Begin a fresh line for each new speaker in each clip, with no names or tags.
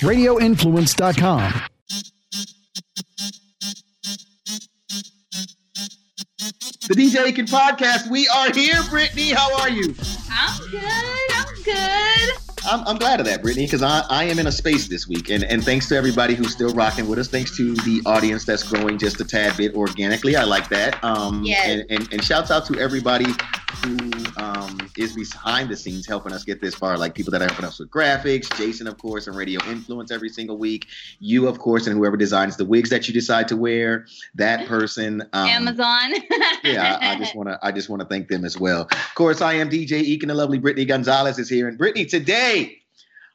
radioinfluence.com.
The DJ Aiken podcast. We are here, Brittany. How are you?
I'm good. I'm good.
I'm, I'm glad of that, Brittany, because I, I am in a space this week. And, and thanks to everybody who's still rocking with us. Thanks to the audience that's growing just a tad bit organically. I like that. Um,
Yes.
and, and, and shouts out to everybody who um, is behind the scenes helping us get this far, like people that are helping us with graphics, Jason, of course, and Radio Influence every single week. You, of course, and whoever designs the wigs that you decide to wear. That person. Um,
Amazon.
yeah, I, I just want to I just want to thank them as well. Of course, I am DJ Eek and the lovely Brittany Gonzalez is here. And Brittany, today,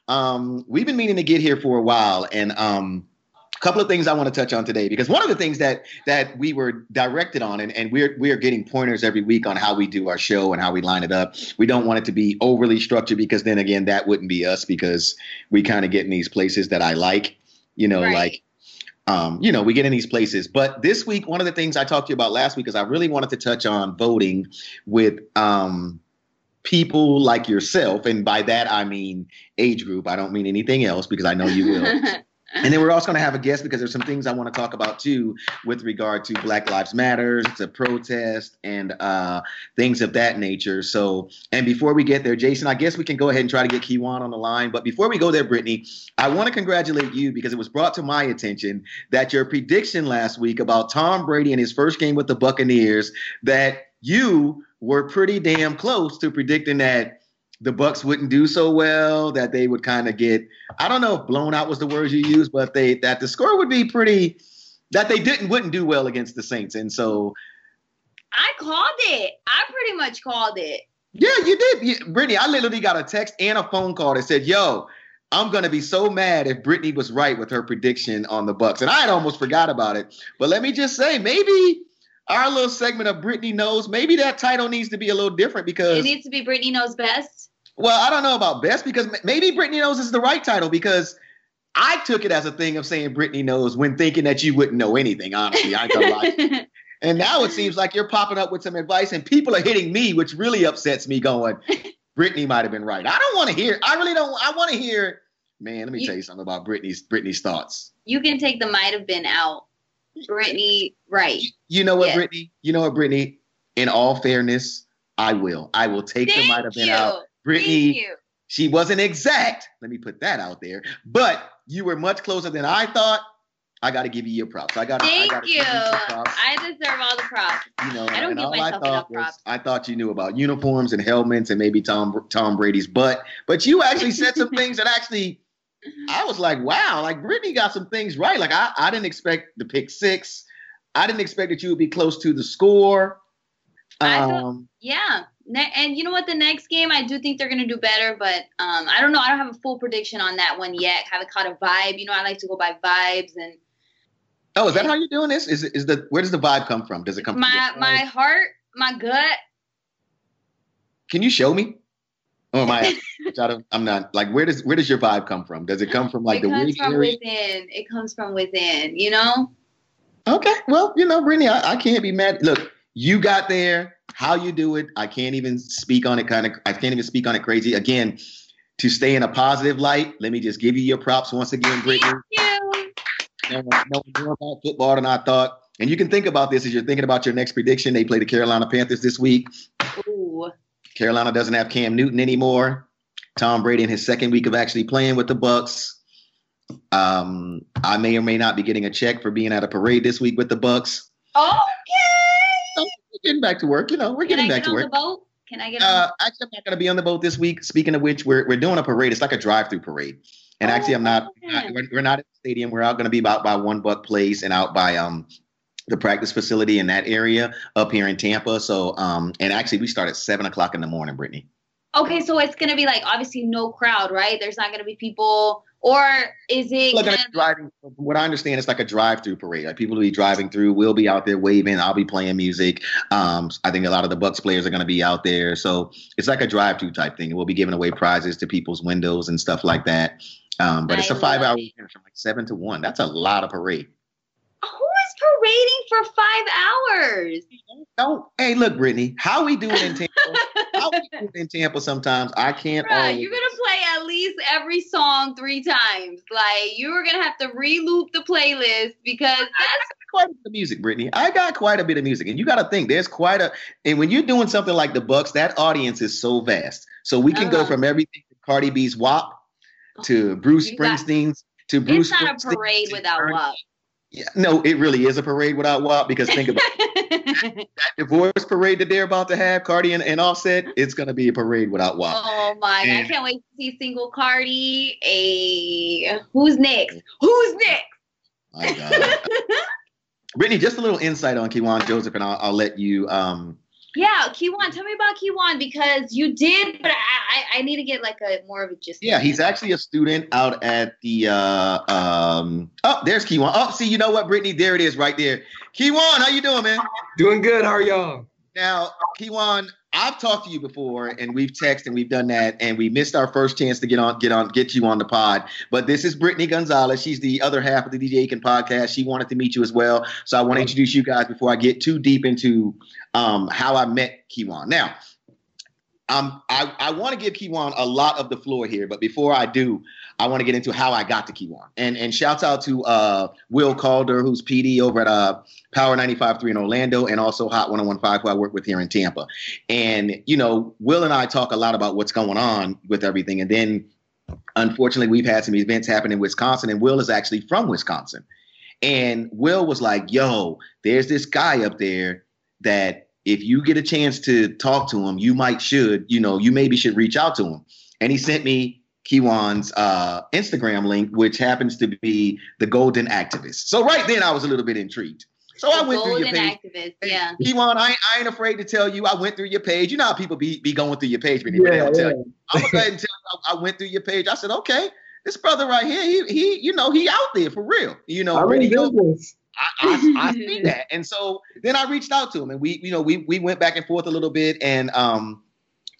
um, we've been meaning to get here for a while, and um, a couple of things I want to touch on today because one of the things that that we were directed on, and, and we're we are getting pointers every week on how we do our show and how we line it up. We don't want it to be overly structured because then again, that wouldn't be us because we kind of get in these places that I like, you know,
Right.
like um, you know, we get in these places. But this week, one of the things I talked to you about last week is I really wanted to touch on voting with um, people like yourself. And by that, I mean age group. I don't mean anything else because I know you will. and then we're also going to have a guest because there's some things I want to talk about too with regard to Black Lives Matters, to protest, and uh, things of that nature. So, and before we get there, Jason, I guess we can go ahead and try to get Kiwan on the line. But before we go there, Brittany, I want to congratulate you because it was brought to my attention that your prediction last week about Tom Brady in his first game with the Buccaneers, that you were pretty damn close to predicting that the Bucs wouldn't do so well, that they would kind of get, I don't know if blown out was the words you used, but they that the score would be pretty that they didn't wouldn't do well against the Saints. And so
I called it. I pretty much called it.
Yeah, you did. You, Brittany, I literally got a text and a phone call that said, "Yo, I'm gonna be so mad if Brittany was right with her prediction on the Bucs." And I had almost forgot about it. But let me just say, maybe our little segment of Brittany knows, maybe that title needs to be a little different because It
needs to be Brittany knows best.
well, I don't know about best because maybe Brittany knows is the right title because I took it as a thing of saying Brittany knows when thinking that you wouldn't know anything. Honestly, I gonna. And now it seems like you're popping up with some advice, and people are hitting me, which really upsets me. Going, Brittany might have been right. I don't want to hear. I really don't. I want to hear. Man, let me
You-
tell you something about Brittany's Brittany's thoughts.
you can take the might have been out. Brittany, right.
You know what,
Yes.
Brittany? You know what, Brittany? In all fairness, I will. I will take the might have been out.
Thank
Brittany, she wasn't exact. Let me put that out there. But you were much closer than I thought. I got to give you your props. I got to. I
Thank
gotta
you.
give some props.
I deserve all the props.
you know,
I don't give myself enough
was,
props.
I thought you knew about uniforms and helmets and maybe Tom Tom Brady's butt, but you actually said some things that actually I was like, wow, like Brittany got some things right. Like I, I didn't expect the pick six. I didn't expect that you would be close to the score.
I thought-
Um,
Yeah. Ne- and you know what? The next game, I do think they're going to do better, but um, I don't know. I don't have a full prediction on that one yet. haven't caught a vibe. You know, I like to go by vibes. And
oh, is that how you're doing this? Is is the where does the vibe come from? Does it come
my
from
my heart, my gut,
Can you show me? Or my I? I'm not like where does where does your vibe come from? Does it come from like
it
the
comes from
area?
within. It comes from within, you know?
Okay, well, you know, Brittany, I, I can't be mad. Look, you got there. How you do it, I can't even speak on it. Kind of, I can't even speak on it crazy. Again, to stay in a positive light, let me just give you your props once again, Brittany.
Thank you.
No more about football than I thought. And you can think about this as you're thinking about your next prediction. They play the Carolina Panthers this week.
Ooh.
Carolina doesn't have Cam Newton anymore. Tom Brady in his second week of actually playing with the Bucs. Um, I may or may not be getting a check for being at a parade this week with the Bucs.
Okay.
We're getting back to work. You know, we're
Can I
back
get
to
on the
work.
boat? Can I get?
Uh, actually, I'm not going to be on the boat this week. Speaking of which, we're, we're doing a parade. It's like a drive-through parade. And
Oh,
actually, I'm not.
okay.
We're, we're not at the stadium. We're out going to be about by One Buc Place and out by um the practice facility in that area up here in Tampa. So um and actually we start at seven o'clock in the morning, Brittany.
okay, so it's gonna be like obviously no crowd, right? There's not gonna be people, or is it?
Look,
gonna-
driving. What I understand, it's like a drive-through parade. Like people will be driving through. We'll be out there waving. I'll be playing music. Um, I think a lot of the Bucs players are going to be out there. So it's like a drive-through type thing. We'll be giving away prizes to people's windows and stuff like that. Um, but it's a five-hour
it.
from like seven to one. That's a lot of parade.
Who parading for five hours?
Don't. Hey, look, Brittany, how we do it in Tampa? how we do it in Tampa? Sometimes I can't.
Bruh,
always-
you're gonna play at least every song three times. Like you are gonna have to re-loop the playlist because that's
quite a bit of music, Brittany. I got quite a bit of music, and you got to think there's quite a. And when you're doing something like the Bucs, that audience is so vast. So we can go
Uh-huh.
from everything from Cardi B's WAP to Bruce Springsteen's to Bruce.
it's not a parade without WAP.
Yeah, no, it really is a parade without WAP because think about it. that divorce parade that they're about to have, Cardi and, and Offset. It's gonna be a parade without WAP.
oh my!
And-
I can't wait to see single Cardi. A who's next? Who's next?
My God. Brittany, just a little insight on Kiwan Joseph, and I'll, I'll let you. Um,
Yeah, Kiwan. Tell me about Kiwan because you did, but I, I I need to get like a more of a gist.
yeah, he's actually a student out at the. Uh, um, oh, there's Kiwan. Oh, see, you know what, Brittany? There it is, right there. Kiwan, how you doing, man?
Doing good. How are y'all?
Now, Kiwan, I've talked to you before, and we've texted and we've done that, and we missed our first chance to get on, get on, get you on the pod. But this is Brittany Gonzalez. She's the other half of the DJ Aiken podcast. She wanted to meet you as well, so I want to introduce you guys before I get too deep into um, how I met Kiwan. Now, um, I, I want to give Kiwan a lot of the floor here, but before I do, I want to get into how I got to Kiwan. And and shouts out to uh, Will Calder, who's PD over at uh, Power 95.3 in Orlando, and also Hot 101.5, who I work with here in Tampa. And, you know, Will and I talk a lot about what's going on with everything. And then, unfortunately, we've had some events happen in Wisconsin, and Will is actually from Wisconsin. And Will was like, yo, there's this guy up there that if you get a chance to talk to him, you might should, you know, you maybe should reach out to him. And he sent me Kiwan's uh, Instagram link, which happens to be the Golden Activist. So right then, I was a little bit intrigued. So I went through your
Golden
page.
activist. Yeah.
Kiwan, I, I ain't afraid to tell you. I went through your page. You know how people be, be going through your page, but they don't tell you. I'm gonna go ahead and tell you. I, I went through your page. I said, okay, this brother right here, he, he you know, he out there for real. You know,
I'm
ready
in
to go.
business.
I, I, I see that. And so then I reached out to him and we, you know, we we went back and forth a little bit and um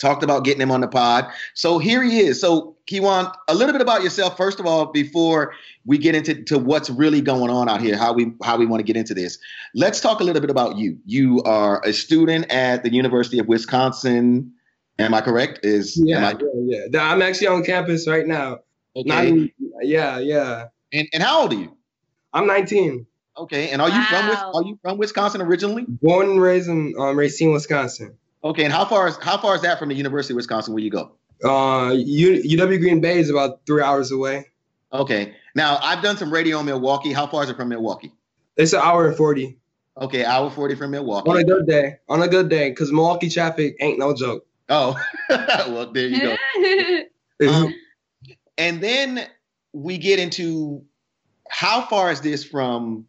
talked about getting him on the pod. So here he is. So Kiwan, a little bit about yourself, first of all, before we get into to what's really going on out here, how we how we want to get into this. Let's talk a little bit about you. You are a student at the University of Wisconsin. Am I correct? Is am
Yeah,
I-
yeah, yeah. I'm actually on campus right now.
Okay.
even- yeah, yeah.
And and how old are you?
I'm 19.
Okay. And are you from Wis- are you from Wisconsin originally?
Born and raised in um, Racine, Wisconsin.
Okay. And how far is how far is that from the University of Wisconsin where you go?
Uh, U- UW Green Bay is about three hours away.
Okay. Now I've done some radio in Milwaukee. How far is it from Milwaukee?
It's an hour and 40
Okay, hour forty from Milwaukee.
on a good day. On a good day, because Milwaukee traffic ain't no joke.
Oh, well, there you go. Um, and then we get into how far is this from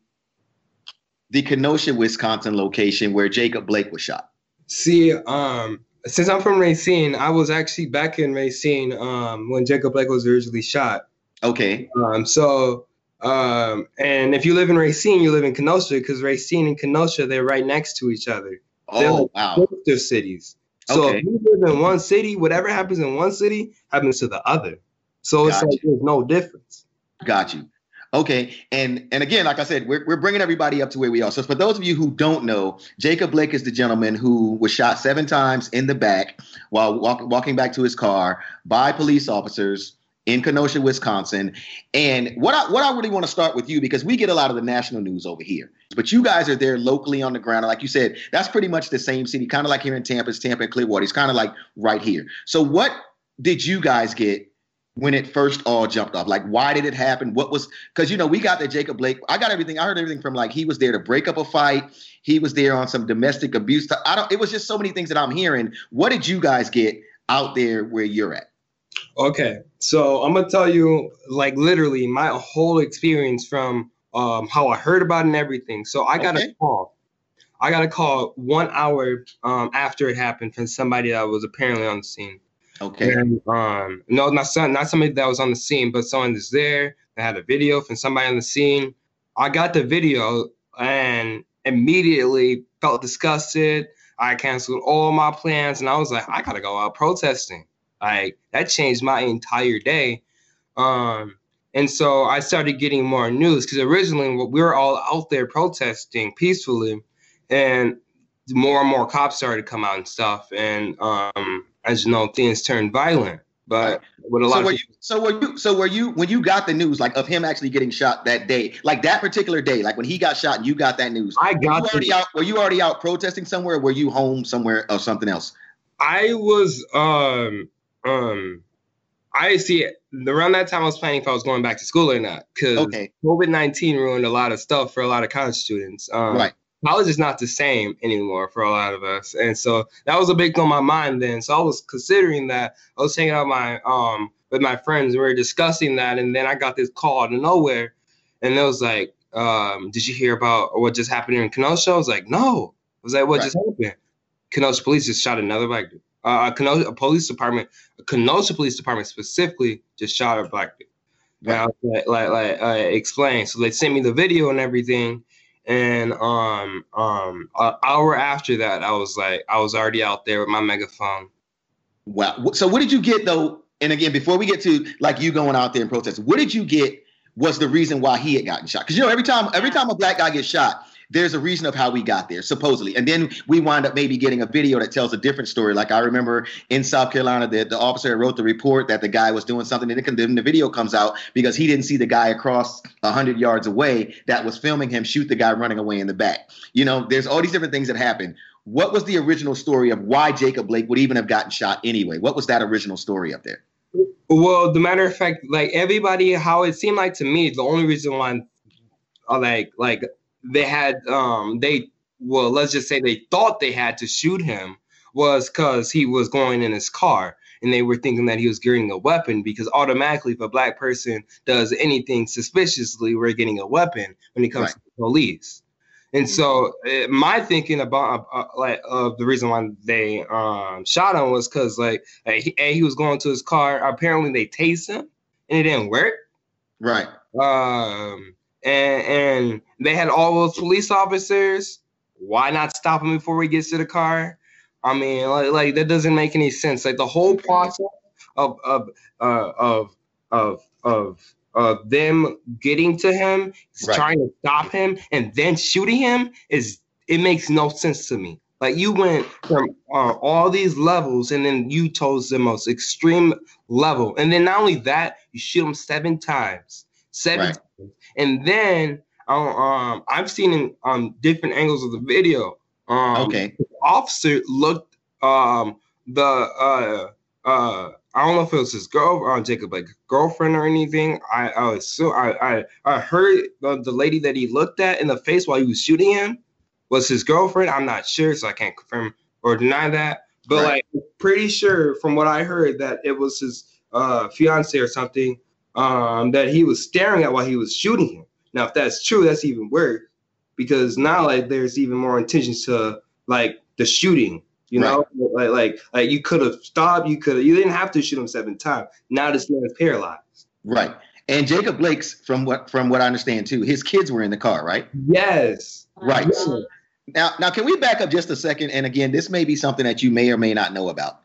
the Kenosha, Wisconsin location where Jacob Blake was shot?
See, um, since I'm from Racine, I was actually back in Racine um, when Jacob Blake was originally shot.
Okay.
Um, so, um, and if you live in Racine, you live in Kenosha because Racine and Kenosha, they're right next to each other. They're
Oh,
like
wow.
sister cities. So
Okay.
if you live in one city, whatever happens in one city happens to the other. So it's like there's no difference.
Got you. Okay, and and again, like I said, we're we're bringing everybody up to where we are. So for those of you who don't know, Jacob Blake is the gentleman who was shot seven times in the back while walk, walking back to his car by police officers in Kenosha, Wisconsin. And what I what I really want to start with you because we get a lot of the national news over here, but you guys are there locally on the ground. Like you said, that's pretty much the same city, kind of like here in Tampa. It's Tampa and Clearwater. It's kind of like right here. So what did you guys get when it first all jumped off? Like, why did it happen? What was because you know we got that Jacob Blake. I got everything. I heard everything from like he was there to break up a fight. He was there on some domestic abuse. t- I don't. It was just so many things that I'm hearing. What did you guys get out there where you're at?
Okay, so I'm gonna tell you like literally my whole experience from um, how I heard about it and everything. So I got
Okay.
a call. I got a call one hour um, after it happened from somebody that was apparently on the scene.
Okay.
And, um, no, not some, not somebody that was on the scene, but someone that's there that had a video from somebody on the scene. I got the video and immediately felt disgusted. I canceled all my plans, and I was like, I gotta go out protesting. Like that changed my entire day. Um, And so I started getting more news because originally we were all out there protesting peacefully, and more and more cops started to come out and stuff. And um, as you know, things turned violent. But with a lot
so
of
were you, so were you so were you when you got the news like of him actually getting shot that day, like that particular day, like when he got shot and you got that news.
I got
were you already
the-
out were you already out protesting somewhere or were you home somewhere or something else?
I was um um I see it around that time I was planning if I was going back to school or not because
Okay.
COVID nineteen ruined a lot of stuff for a lot of college students. Um,
Right.
College is not the same anymore for a lot of us, and so that was a big thing on my mind then. So I was considering that. I was hanging out with my um with my friends. We were discussing that, and then I got this call out of nowhere, and it was like, um, "Did you hear about what just happened in Kenosha?" I was like, "No." I was like, "What
Right.
just happened?" Kenosha police just shot another black dude. Uh, a Kenosha a police department, a Kenosha police department specifically, just shot a black dude. And I was like, like, like uh, explain. So they sent me the video and everything, and um, um, an hour after that, I was like, I was already out there with my megaphone.
Wow. So what did you get though? And again, before we get to like you going out there and protesting, what did you get was the reason why he had gotten shot? Because you know, every time every time a black guy gets shot, there's a reason of how we got there, supposedly. And then we wind up maybe getting a video that tells a different story. Like I remember in South Carolina, the, the officer wrote the report that the guy was doing something, and then the video comes out because he didn't see the guy across 100 yards away that was filming him shoot the guy running away in the back. You know, there's all these different things that happen. What was the original story of why Jacob Blake would even have gotten shot anyway? What was that original story up there?
Well, the matter of fact, like everybody, how it seemed like to me, the only reason why, like, like they had, um, they, well, let's just say they thought they had to shoot him was because he was going in his car, and they were thinking that he was carrying a weapon. Because automatically, if a black person does anything suspiciously, we're getting a weapon when it comes
Right.
to the police. And so, uh, my thinking about uh, like of the reason why they um shot him was because like uh, he, he was going to his car. Apparently, they tased him, and it didn't work.
Right.
Um, and and they had all those police officers. Why not stop him before he gets to the car? I mean, like, like that doesn't make any sense. Like the whole process of of uh, of of of of them getting to him,
Right.
trying to stop him, and then shooting him is it makes no sense to me. Like you went from uh, all these levels, and then you chose the most extreme level, and then not only that, you shoot him seven times, seven
Right.
times, and then um, um I've seen in um different angles of the video. Um,
Okay.
officer looked um the uh uh I don't know if it was his girl uh, Jacob like girlfriend or anything. I I was so I I, I heard the, the lady that he looked at in the face while he was shooting him was his girlfriend. I'm not sure, so I can't confirm or deny that. But
Right.
like pretty sure from what I heard that it was his uh fiance or something um that he was staring at while he was shooting him. Now if that's true, that's even worse because now like there's even more intentions to like the shooting. You know, like like like you could have stopped. You could you didn't have to shoot him seven times. Now this man is paralyzed.
Right. And Jacob Blake's from what from what I understand too, his kids were in the car, right?
Yes.
Right.
Uh,
Now now can we back up just a second? And again, this may be something that you may or may not know about.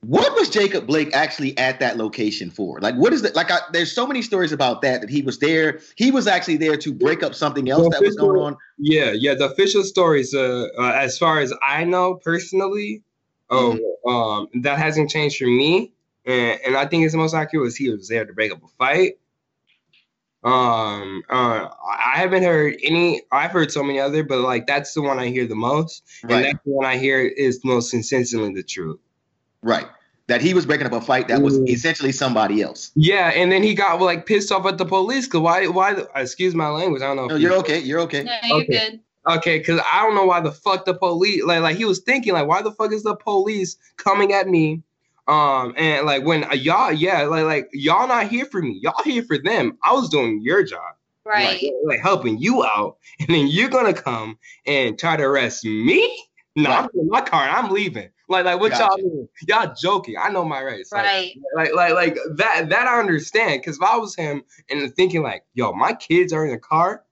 What was Jacob Blake actually at that location for? Like, what is that? Like, I, there's so many stories about that that he was there. He was actually there to break up something else that was going on.
Yeah, yeah. The official stories, uh, uh as far as I know personally, oh, um, that hasn't changed for me, and, and I think it's the most accurate was he was there to break up a fight. Um, uh, I haven't heard any. I've heard so many other, but like that's the one I hear the most, and that's the one I hear is most consistently the truth.
Right. That he was breaking up a fight that was
Mm.
essentially somebody else.
Yeah, and then he got like pissed off at the police because why? Why? the- Excuse my language. I don't know.
No,
you-
you're okay. You're okay.
No, you're
Okay.
good.
Okay, because I don't know why the fuck the police like like he was thinking like why the fuck is the police coming at me? Um and like when uh, y'all yeah like like y'all not here for me y'all here for them. I was doing your job
Right.
like, like helping you out, and then you're gonna come and try to arrest me? No, I'm in my car and I'm leaving. Like like what
Gotcha.
y'all doing? Y'all joking? I know my rights. Like,
Right.
like like like that that I understand because if I was him and thinking like yo my kids are in the car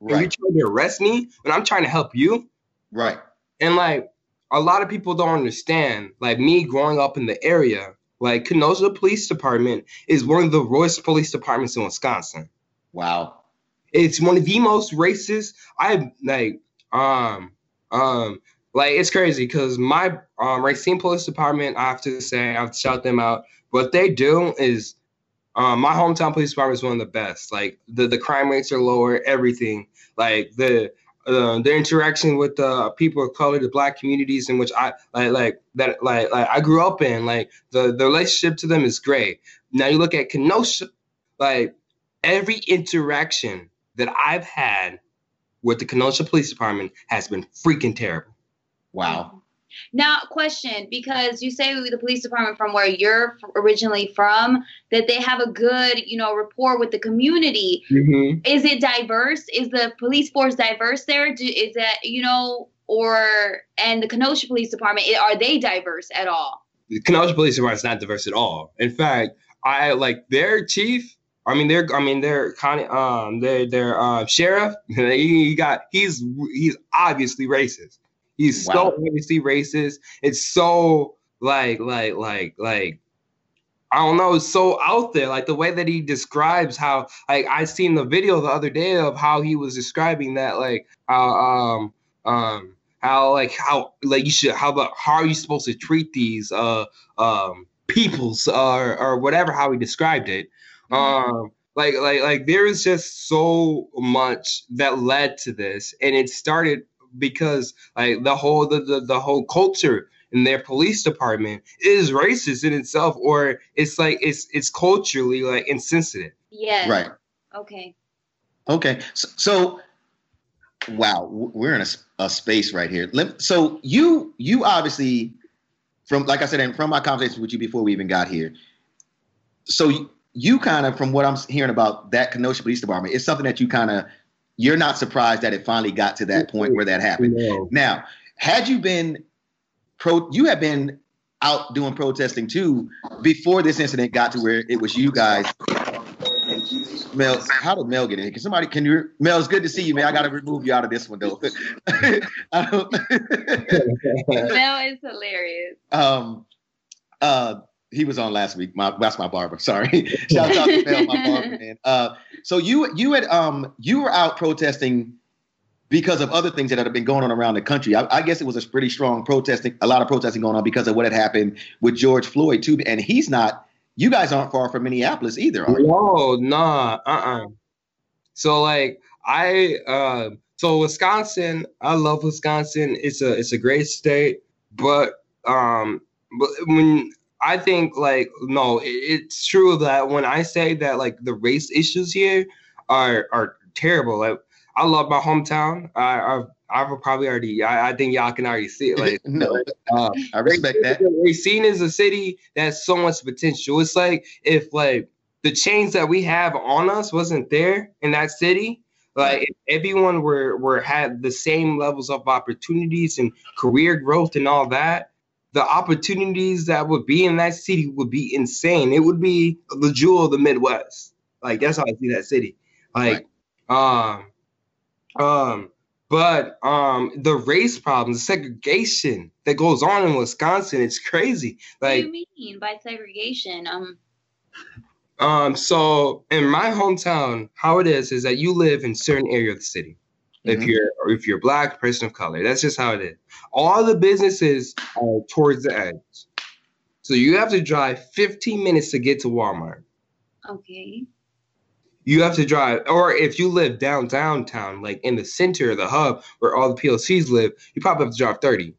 and you're trying to arrest me when I'm trying to help you.
Right.
And like a lot of people don't understand, like me growing up in the area, like Kenosha Police Department is one of the worst police departments in Wisconsin.
Wow.
It's one of the most racist. I like um um like it's crazy because my um Racine Police Department, I have to say, I have to shout them out. What they do is um, my hometown police department is one of the best. Like the, the crime rates are lower, everything. Like the uh, the interaction with the people of color, the black communities in which I like, like that, like, like I grew up in, like the the relationship to them is great. Now you look at Kenosha, like every interaction that I've had with the Kenosha Police Department has been freaking terrible.
Wow.
Now, question because you say the police department from where you're originally from that they have a good, you know, rapport with the community.
Mm-hmm.
Is it diverse? Is the police force diverse there? Do, is that you know, or and the Kenosha Police Department are they diverse at all?
The Kenosha Police Department is not diverse at all. In fact, I like their chief. I mean, they're. I mean, they're county. Um, their their uh, sheriff. He got. He's he's obviously racist. He's
Wow.
so obviously racist. It's so like like like like I don't know, it's so out there. Like the way that he describes how like I seen the video the other day of how he was describing that like how um um how like how like you should how the how are you supposed to treat these uh um peoples or or whatever how he described it. Um like like like there is just so much that led to this and it started because like the whole the, the, the whole culture in their police department is racist in itself or it's like it's it's culturally like insensitive
yeah
Right.
Okay.
Okay. So, so wow, we're in a, a space right here. Let, so you you obviously from like I said, and from my conversation with you before we even got here. So you, you kind of, from what I'm hearing about that Kenosha Police Department, it's something that you kind of you're not surprised that it finally got to that point where that happened.
No.
Now, had you been pro, you have been out doing protesting too before this incident got to where it was you guys. Mel, how did Mel get in? here? Can somebody? Can you? Mel, it's good to see you, man. I got to remove you out of this one though. I don't,
Mel is hilarious.
um, uh, he was on last week. My that's my barber. Sorry. Shout out to Mel, my barber, man. Uh, so you you had um you were out protesting because of other things that had been going on around the country. I, I guess it was a pretty strong protesting, a lot of protesting going on because of what had happened with George Floyd too. And he's not. You guys aren't far from Minneapolis either, are you?
No, nah, uh-uh. So like I uh so Wisconsin, I love Wisconsin. It's a it's a great state, but um but when I think like no, it, it's true that when I say that like the race issues here are are terrible. Like I love my hometown. I I've I've probably already I, I think y'all can already see it. Like
no,
uh,
I respect that.
Racine is a city that's so much potential. It's like if like the chains that we have on us wasn't there in that city, like if everyone were were had the same levels of opportunities and career growth and all that, the opportunities that would be in that city would be insane. It would be the jewel of the Midwest. Like that's how I see that city. Like um um but um the race problems, the segregation that goes on in Wisconsin, it's crazy.
Like, what do you mean by segregation? Um.
um so in my hometown, how it is is that you live in certain area of the city. If
Mhm.
you're or if you're black, person of color, that's just how it is. All the businesses are towards the edge. So you have to drive 15 minutes to get to Walmart.
Okay.
you have to drive or if you live downtown town like in the center of the hub where all the POCs live you probably have to drive 30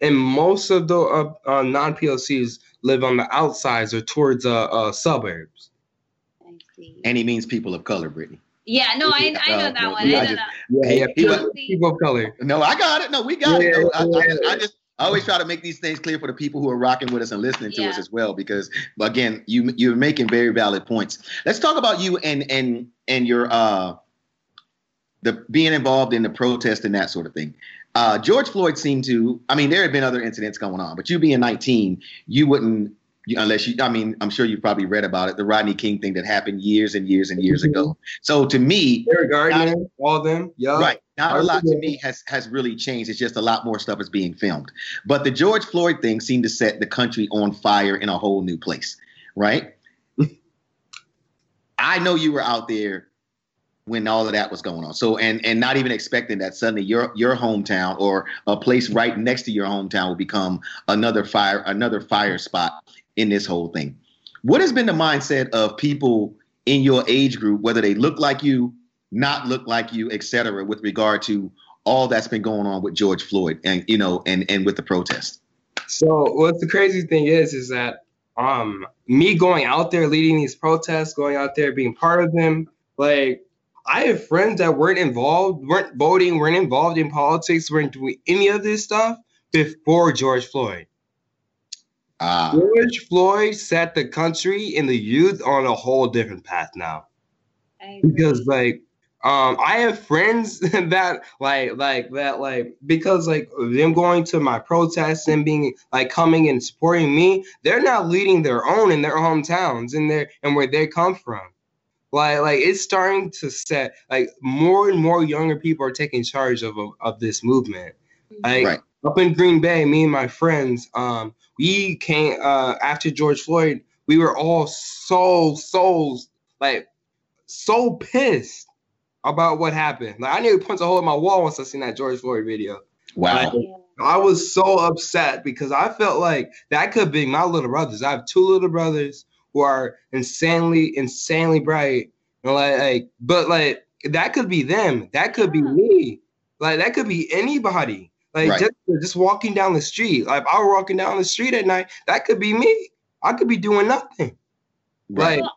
and most of the uh, uh, non-POCs live on the outsides or towards uh, uh, suburbs
I see.
And he means people of color, Brittany.
Yeah. No, I I know that one.
we-
I
I
know that.
yeah, yeah people, people of color
No, I got it. No, we got
Yeah,
it. No, I, I,
yeah.
just, I just I always try to make these things clear for the people who are rocking with us and listening to us as well, because again, you you're making very valid points. Let's talk about you and and and your uh the being involved in the protest and that sort of thing. Uh, George Floyd seemed to. I mean, there had been other incidents going on, but you being 19, you wouldn't. You- Unless you, I mean, I'm sure you've probably read about it, the Rodney King thing that happened years and years and years ago. So to me,
Eric Gardner all of them yeah
Right. not a lot to me has has really changed. It's just a lot more stuff is being filmed. But the George Floyd thing seemed to set the country on fire in a whole new place, right? I know you were out there when all of that was going on. So and and not even expecting that suddenly your your hometown or a place right next to your hometown will become another fire another fire spot in this whole thing. What has been the mindset of people in your age group, whether they look like you, not look like you, et cetera, with regard to all that's been going on with George Floyd and you know and and with the protest?
So what the crazy thing is is that um me going out there leading these protests, going out there being part of them, like I have friends that weren't involved, weren't voting, weren't involved in politics, weren't doing any of this stuff before George Floyd. Uh, George Floyd set the country and the youth on a whole different path now. Because like um I have friends that like like that like because like them going to my protests and being like coming and supporting me, they're now leading their own in their hometowns and their and where they come from. Like, like it's starting to set like more and more younger people are taking charge of of this movement. Like right. Up in Green Bay, me and my friends, um, we came uh, after George Floyd. We were all so so like so pissed about what happened. Like I nearly punched a hole in my wall once I seen that George Floyd video.
Wow.
Like, I was so upset because I felt like that could be my little brothers. I have two little brothers who are insanely, insanely bright. And like, like, but like that could be them. That could be me. Like that could be anybody. Like right. just just walking down the street. Like if I were walking down the street at night, that could be me. I could be doing nothing.
Right. Like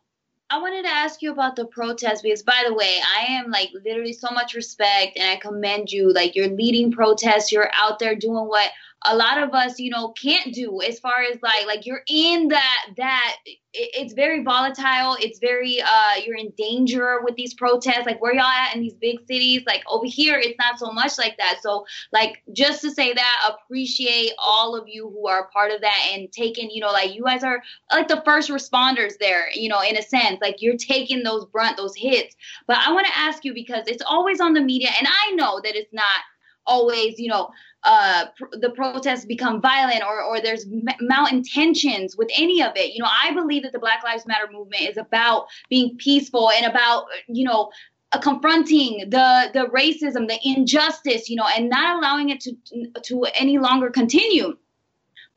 I wanted to ask you about the protest because, by the way, I am like literally so much respect and I commend you. Like, you're leading protests, you're out there doing what a lot of us you know can't do as far as like like you're in that that it's very volatile. It's very uh you're in danger with these protests. Like where y'all at in these big cities? Like over here it's not so much like that. So like just to say that appreciate all of you who are part of that and taking you know like you guys are like the first responders there you know in a sense. Like you're taking those brunt those hits. But i want to ask you because it's always on the media and i know that it's not always, you know, uh, pr- the protests become violent or, or there's m- malintentions with any of it. You know, I believe that the Black Lives Matter movement is about being peaceful and about, you know, uh, confronting the the racism, the injustice, you know, and not allowing it to to any longer continue.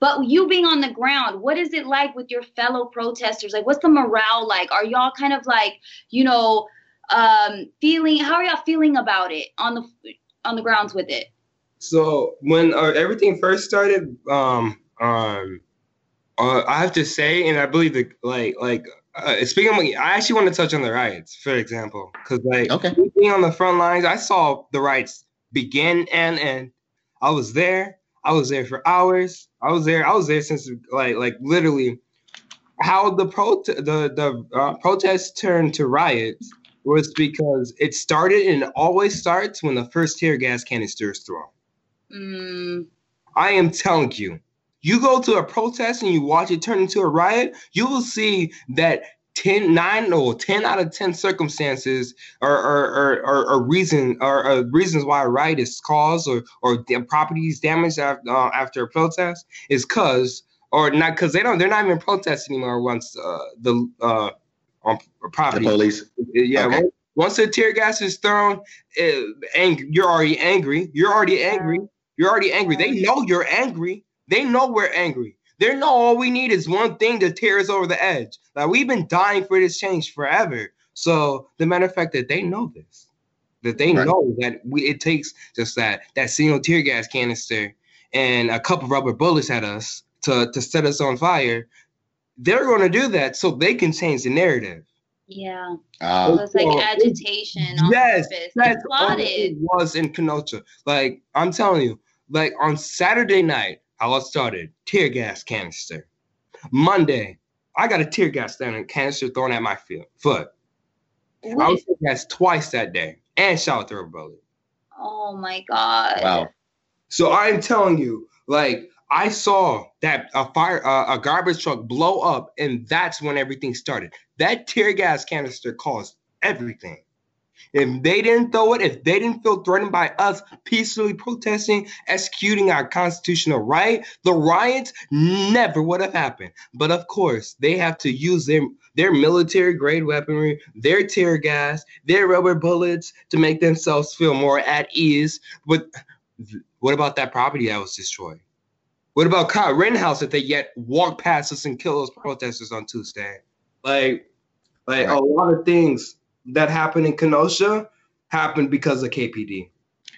But you being on the ground, what is it like with your fellow protesters? Like, what's the morale like? Are y'all kind of like, you know, um, feeling? How are y'all feeling about it on the on the grounds with it?
So when uh, everything first started, um, um, uh, I have to say, and I believe that, like, like uh, speaking, of, I actually want to touch on the riots, for example, because like okay. being on the front lines, I saw the riots begin and end. I was there. I was there for hours. I was there. I was there since like like literally how the pro the the uh, protests turned to riots was because it started and it always starts when the first tear gas canister is thrown. Mm. I am telling you, you go to a protest and you watch it turn into a riot, you will see that 10, 9 or 10 out of 10 circumstances or, or, or, or, reason or, or, reasons why a riot is caused or, or properties damaged after, uh, after a protest is because or not because they don't they're not even protesting anymore once uh, the uh, on property.
The police.
Yeah. Okay. Once the tear gas is thrown, it, and you're already angry. You're already angry. You're already angry. They know you're angry. They know we're angry. They know all we need is one thing to tear us over the edge. Like we've been dying for this change forever. So the matter of fact that they know this, that they right. know that we it takes just that that single tear gas canister and a couple rubber bullets at us to to set us on fire they're going to do that so they can change the narrative.
Yeah. Uh, so it's like agitation. yes, purpose.
that's what it was in Kenosha. Like I'm telling you, like on Saturday night, I it started, tear gas canister. Monday, I got a tear gas canister thrown at my foot. What? I was tear gas twice that day and shot through a bullet.
Oh my god!
Wow.
So I'm telling you, like I saw that a fire, uh, a garbage truck blow up, and that's when everything started. That tear gas canister caused everything. If they didn't throw it, if they didn't feel threatened by us peacefully protesting, executing our constitutional right, the riots never would have happened. But of course, they have to use their their military grade weaponry, their tear gas, their rubber bullets to make themselves feel more at ease. But what about that property that was destroyed? What about Kyle Rittenhouse if they yet walk past us and kill those protesters on Tuesday? Like, like right. a lot of things that happened in Kenosha happened because of KPD.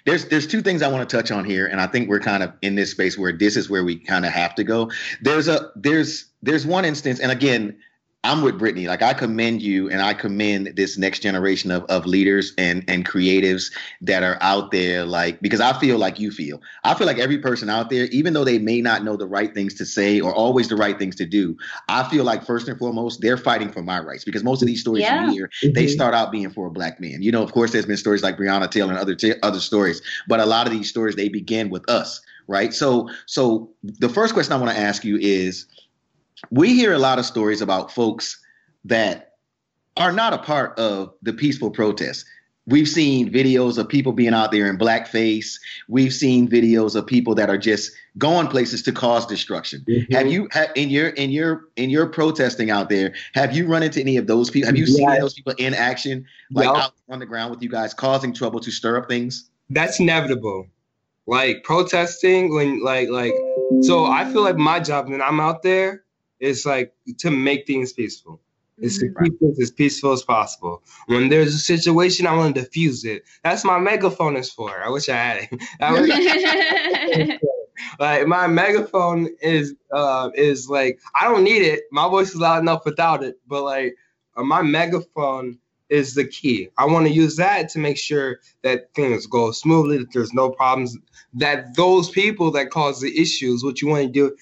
There's there's two things I want to touch on here, and I think we're kind of in this space where this is where we kind of have to go. There's a there's there's one instance, and again, I'm with Brittany. Like I commend you and I commend this next generation of, of leaders and, and creatives that are out there, like because I feel like you feel. I feel like every person out there, even though they may not know the right things to say or always the right things to do, I feel like first and foremost, they're fighting for my rights because most of these stories yeah. you hear, mm-hmm. they start out being for a black man. You know, of course, there's been stories like Breonna Taylor and other t- other stories, but a lot of these stories they begin with us, right? So so the first question I want to ask you is we hear a lot of stories about folks that are not a part of the peaceful protests. We've seen videos of people being out there in blackface. We've seen videos of people that are just going places to cause destruction. Mm-hmm. Have you in your in your in your protesting out there? Have you run into any of those people? Have you seen those people in action, like yep. out on the ground with you guys, causing trouble to stir up things?
That's inevitable. Like protesting when like like so I feel like my job when I'm out there is like to make things peaceful. It's to keep things as peaceful as possible. When there's a situation, I want to diffuse it. That's my megaphone is for. I wish I had it. I like my megaphone is uh is like I don't need it. My voice is loud enough without it. But like uh, my megaphone is the key. I want to use that to make sure that things go smoothly, that there's no problems, that those people that cause the issues, what you want to do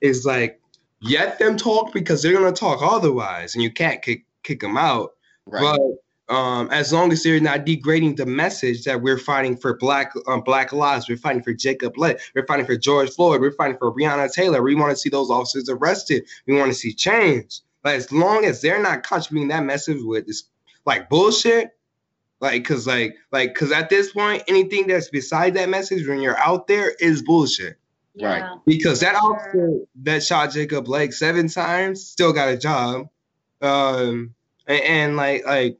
is like let them talk because they're gonna talk otherwise, and you can't kick kick them out. Right. But um, as long as they're not degrading the message that we're fighting for black um, black lives, we're fighting for Jacob Blake, we're fighting for George Floyd, we're fighting for Breonna Taylor. We want to see those officers arrested. We want to see change. But as long as they're not contributing that message with this like bullshit, like cause like like cause at this point, anything that's beside that message when you're out there is bullshit. Right. Because that officer that shot Jacob Blake seven times still got a job. Um and, and like like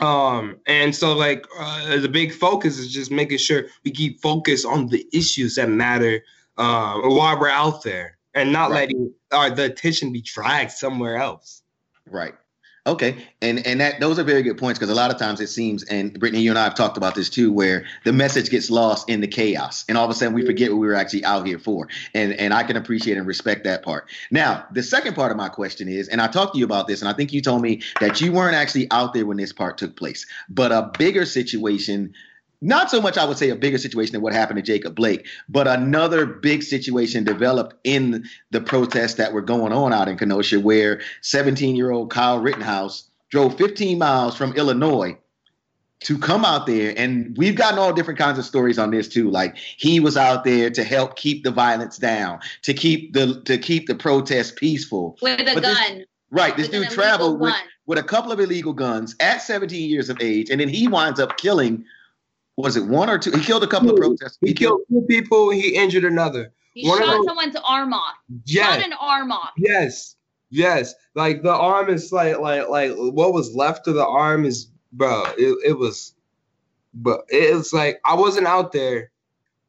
um and so like uh, the big focus is just making sure we keep focus on the issues that matter uh, while we're out there and not right. letting our the attention be dragged somewhere else.
Right. Okay, and and that those are very good points because a lot of times it seems, and Brittany, you and I have talked about this too, where the message gets lost in the chaos, and all of a sudden we mm-hmm. forget what we were actually out here for, and and I can appreciate and respect that part. Now, the second part of my question is, and I talked to you about this, and I think you told me that you weren't actually out there when this part took place, but a bigger situation not so much, I would say, a bigger situation than what happened to Jacob Blake, but another big situation developed in the protests that were going on out in Kenosha, where 17 year old Kyle Rittenhouse drove 15 miles from Illinois to come out there. And we've gotten all different kinds of stories on this too. Like he was out there to help keep the violence down, to keep the to keep the protests peaceful.
With a but gun.
This, right. This dude traveled with, with a couple of illegal guns at 17 years of age, and then he winds up killing was it one or two? He killed a couple two. of protesters.
He, he killed, two people. He injured another.
He one shot someone's arm off. Yes. Shot an arm off.
Yes. Yes. Like the arm is like like like what was left of the arm is bro. It, it was, but it's like I wasn't out there,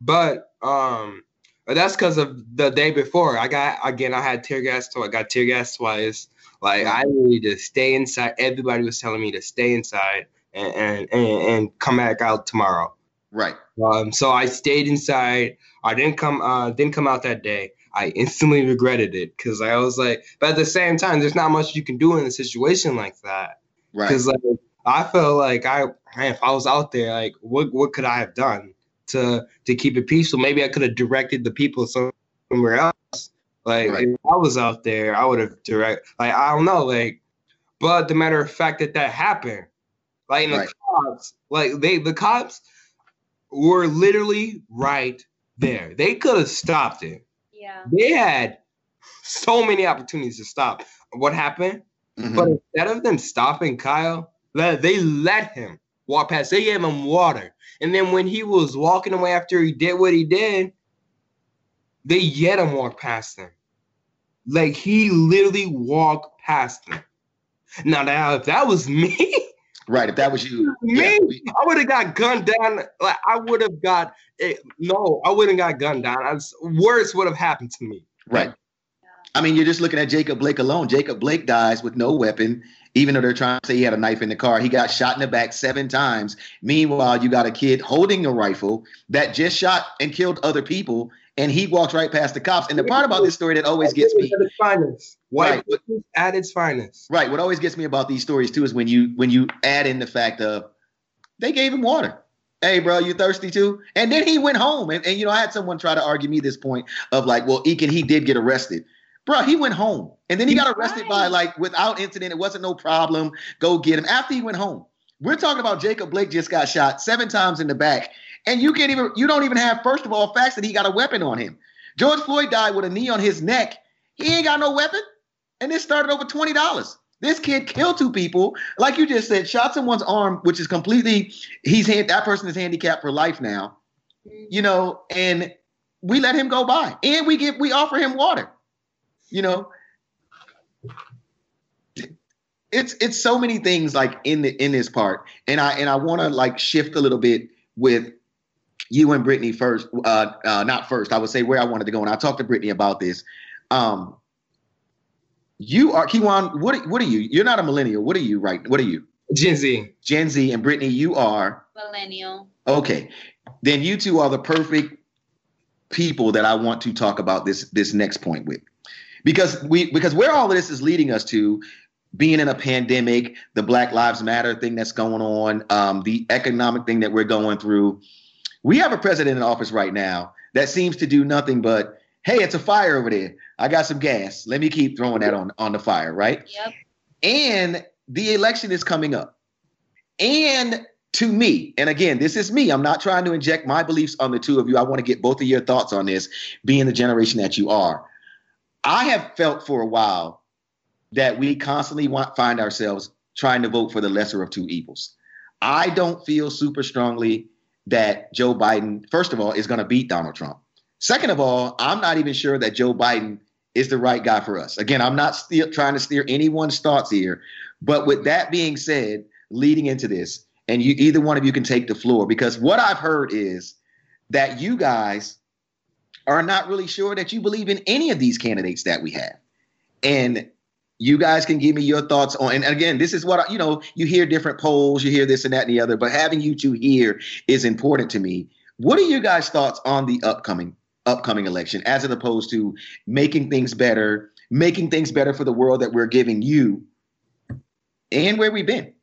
but um, that's because of the day before. I got again. I had tear gas. So I got tear gas twice. Like I needed to stay inside. Everybody was telling me to stay inside and and, and come back out tomorrow.
Right.
Um, so I stayed inside. I didn't come uh, didn't come out that day. I instantly regretted it because I was like, but at the same time, there's not much you can do in a situation like that. Right. Because like I felt like I if I was out there, like what what could I have done to to keep it peaceful? Maybe I could have directed the people somewhere else. Like right. if I was out there, I would have direct like I don't know, like but the matter of fact that that happened, like right. the cops, like they the cops were literally right there. They could have stopped it.
Yeah.
They had so many opportunities to stop. What happened? Mm-hmm. But instead of them stopping Kyle, they let him walk past. They gave him water. And then when he was walking away after he did what he did, they yet him walk past them. Like he literally walked past them. Now, now if that was me,
Right. If that was you,
me, yeah. I would have got gunned down. Like I would have got it. No, I wouldn't got gunned down. I, worse would have happened to me.
Right. I mean, you're just looking at Jacob Blake alone. Jacob Blake dies with no weapon, even though they're trying to say he had a knife in the car. He got shot in the back seven times. Meanwhile, you got a kid holding a rifle that just shot and killed other people and he walks right past the cops. And the part about this story that always gets me,
at its finest, right, at its finest,
right. What always gets me about these stories too is when you when you add in the fact of they gave him water. Hey, bro, you thirsty too? And then he went home. And, and you know, I had someone try to argue me this point of like, well, Eakin, he did get arrested. Bro, he went home. And then he got arrested right. by like without incident. It wasn't no problem. Go get him. After he went home. We're talking about Jacob Blake just got shot seven times in the back and you can't even, you don't even have, first of all, facts that he got a weapon on him. George Floyd died with a knee on his neck. He ain't got no weapon. And this started over $20. This kid killed two people, like you just said, shot someone's arm, which is completely, he's that person is handicapped for life now. You know, and we let him go by. And we give we offer him water. You know. It's it's so many things like in the in this part. And I and I want to like shift a little bit with you and Brittany first, uh, uh, not first. I would say where I wanted to go, and I talked to Brittany about this. Um, you are Kiwan. What what are you? You're not a millennial. What are you? Right? What are you?
Gen Z.
Gen Z, and Brittany, you are
millennial.
Okay, then you two are the perfect people that I want to talk about this this next point with, because we because where all of this is leading us to being in a pandemic, the Black Lives Matter thing that's going on, um, the economic thing that we're going through we have a president in office right now that seems to do nothing but, hey, it's a fire over there. I got some gas. Let me keep throwing that on, on the fire, right?
Yep.
And the election is coming up. And to me, and again, this is me. I'm not trying to inject my beliefs on the two of you. I want to get both of your thoughts on this, being the generation that you are. I have felt for a while that we constantly want, find ourselves trying to vote for the lesser of two evils. I don't feel super strongly that Joe Biden, first of all, is going to beat Donald Trump. Second of all, I'm not even sure that Joe Biden is the right guy for us. Again, I'm not still trying to steer anyone's thoughts here. But with that being said, leading into this, and you either one of you can take the floor because what I've heard is that you guys are not really sure that you believe in any of these candidates that we have. And you guys can give me your thoughts on and again this is what you know you hear different polls you hear this and that and the other but having you two here is important to me what are your guys thoughts on the upcoming upcoming election as opposed to making things better making things better for the world that we're giving you and where we've been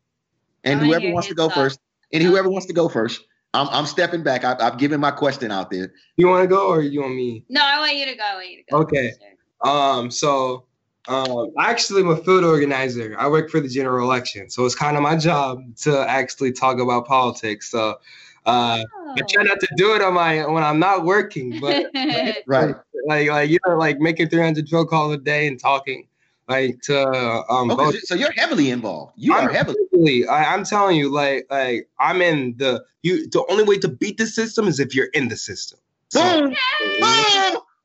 and whoever wants to go first and whoever wants to go first I'm, I'm stepping back. I, I've given my question out there.
You want to go or you want me?
No, I want you to go. I want you to go.
Okay. Um. So um, actually, I'm a field organizer. I work for the general election, so it's kind of my job to actually talk about politics. So uh, oh. I try not to do it on my when I'm not working, but
right,
like like you know, like making 300 drill calls a day and talking like to um.
Okay, so you're heavily involved. You I'm are heavily. heavily
I, I'm telling you, like like I'm in the you. The only way to beat the system is if you're in the system. So,
Boom.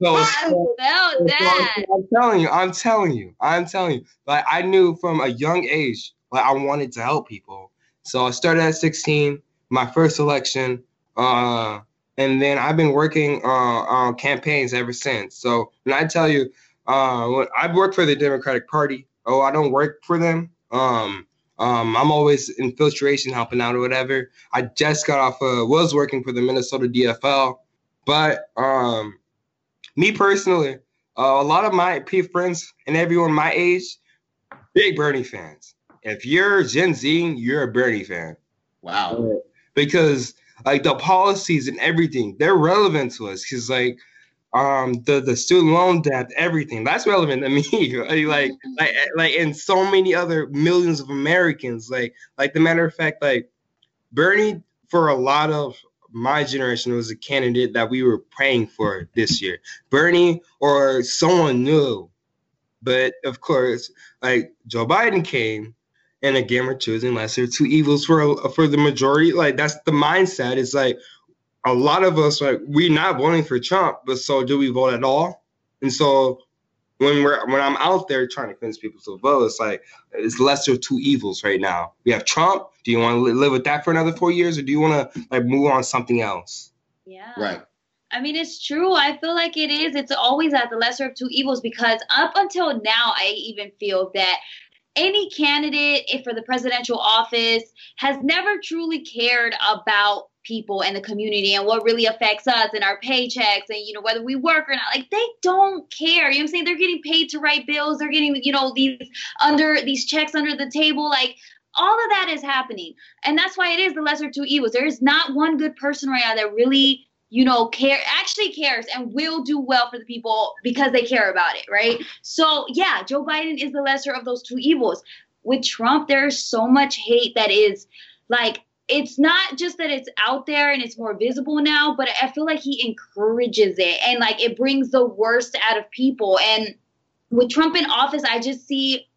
So, I felt
that. I'm telling you, I'm telling you, I'm telling you. Like I knew from a young age, like I wanted to help people. So I started at 16, my first election, uh, and then I've been working uh, on campaigns ever since. So when I tell you, uh, I work for the Democratic Party, oh, I don't work for them. Um, um, I'm always infiltration helping out or whatever. I just got off, uh, was working for the Minnesota DFL, but um, me personally, uh, a lot of my P friends and everyone my age, big Bernie fans. If you're Gen Z, you're a Bernie fan.
Wow.
Because like the policies and everything, they're relevant to us. Cause like um the the student loan debt, everything that's relevant to me. like like like and so many other millions of Americans. Like like the matter of fact, like Bernie for a lot of my generation was a candidate that we were praying for this year. Bernie or someone new. But of course, like Joe Biden came and again we're choosing lesser two evils for for the majority. Like that's the mindset. It's like a lot of us like we're not voting for Trump, but so do we vote at all? And so when we're when I'm out there trying to convince people to vote, it's like it's lesser of two evils right now. We have Trump. Do you want to live with that for another four years, or do you want to like move on something else?
Yeah.
Right.
I mean, it's true. I feel like it is. It's always at the lesser of two evils because up until now, I even feel that any candidate for the presidential office has never truly cared about people and the community and what really affects us and our paychecks and you know whether we work or not. Like they don't care. You know i'm saying? They're getting paid to write bills. They're getting you know these under these checks under the table. Like all of that is happening. And that's why it is the lesser two evils. There is not one good person right now that really you know care actually cares and will do well for the people because they care about it right? So yeah joe biden is the lesser of those two evils. With trump there's so much hate that is like it's not just that it's out there and it's more visible now, but I feel like he encourages it and like it brings the worst out of people. And with Trump in office, I just see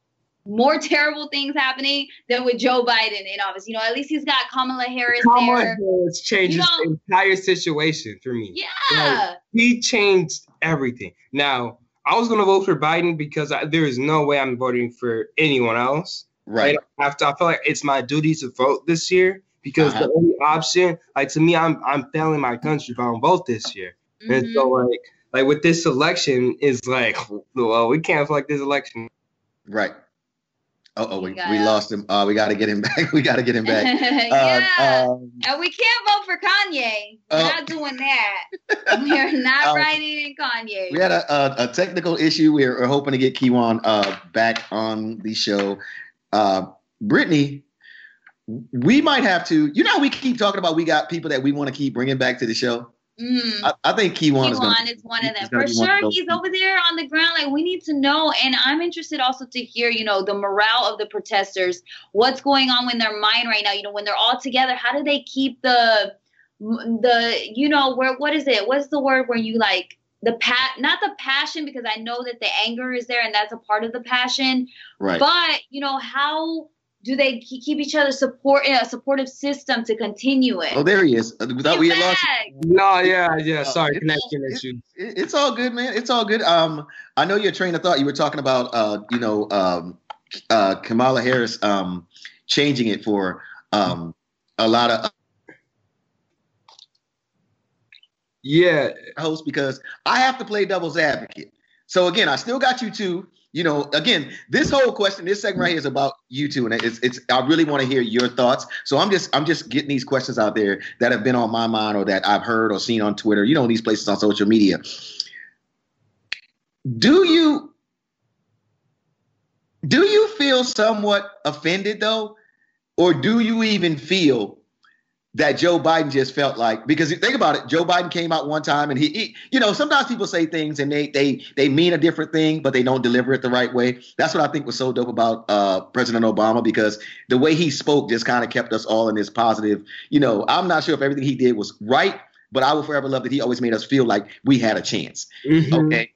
more terrible things happening than with Joe Biden in office. You know, at least he's got Kamala Harris
Kamala
there.
Harris changes you know, the entire situation for me.
Yeah.
Like, he changed everything. Now, I was going to vote for Biden because I, there is no way I'm voting for anyone else.
Right.
I, have to, I feel like it's my duty to vote this year because uh-huh. the only option, like to me, I'm I'm failing my country if I don't vote this year. Mm-hmm. And so mm-hmm. like like with this election is like, well, we can't select this election.
Right. Oh, oh, we, we lost him. Uh, we got to get him back. We got to get him back.
yeah. Uh, um, and we can't vote for Kanye. We're uh, not doing that. We're not um, writing in Kanye.
We had a, a, a technical issue. We're, we're, hoping to get Kiwan uh, back on the show. Uh, Brittany, we might have to. You know, we keep talking about we got people that we want to keep bringing back to the show. Mm. I, I, think Kiwan,
is, gonna, is one of them for sure. He's over there on the ground. Like we need to know, and I'm interested also to hear, you know, the morale of the protesters. What's going on in their mind right now? You know, when they're all together, how do they keep the the you know where what is it? What's the word where you like the pat not the passion because I know that the anger is there and that's a part of the passion.
Right.
But you know how do they keep each other support in a supportive system to continue it?
Oh, there he is. Uh, without we lost.
No, yeah, yeah. Uh, Sorry, uh, connection
issue. It's all good, man. It's all good. Um, I know your train of thought. You were talking about, uh, you know, um, uh, Kamala Harris, um, changing it for um, a lot of.
Yeah,
host because I have to play devil's advocate. So again, I still got you two you know, again, this whole question, this segment right here is about you two, and it's it's. I really want to hear your thoughts. So I'm just I'm just getting these questions out there that have been on my mind or that I've heard or seen on Twitter. You know, these places on social media. Do you do you feel somewhat offended though, or do you even feel that Joe Biden just felt like because think about it, Joe Biden came out one time and he, he, you know, sometimes people say things and they they they mean a different thing, but they don't deliver it the right way. That's what I think was so dope about uh, President Obama because the way he spoke just kind of kept us all in this positive. You know, I'm not sure if everything he did was right, but I will forever love that he always made us feel like we had a chance. Mm-hmm. Okay.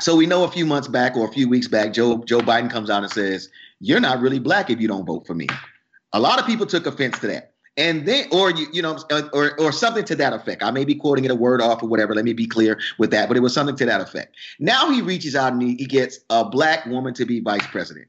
So we know a few months back or a few weeks back, Joe Joe Biden comes out and says, "You're not really black if you don't vote for me." A lot of people took offense to that and then or you you know uh, or or something to that effect. I may be quoting it a word off or whatever. Let me be clear with that, but it was something to that effect. Now he reaches out and he, he gets a black woman to be vice president.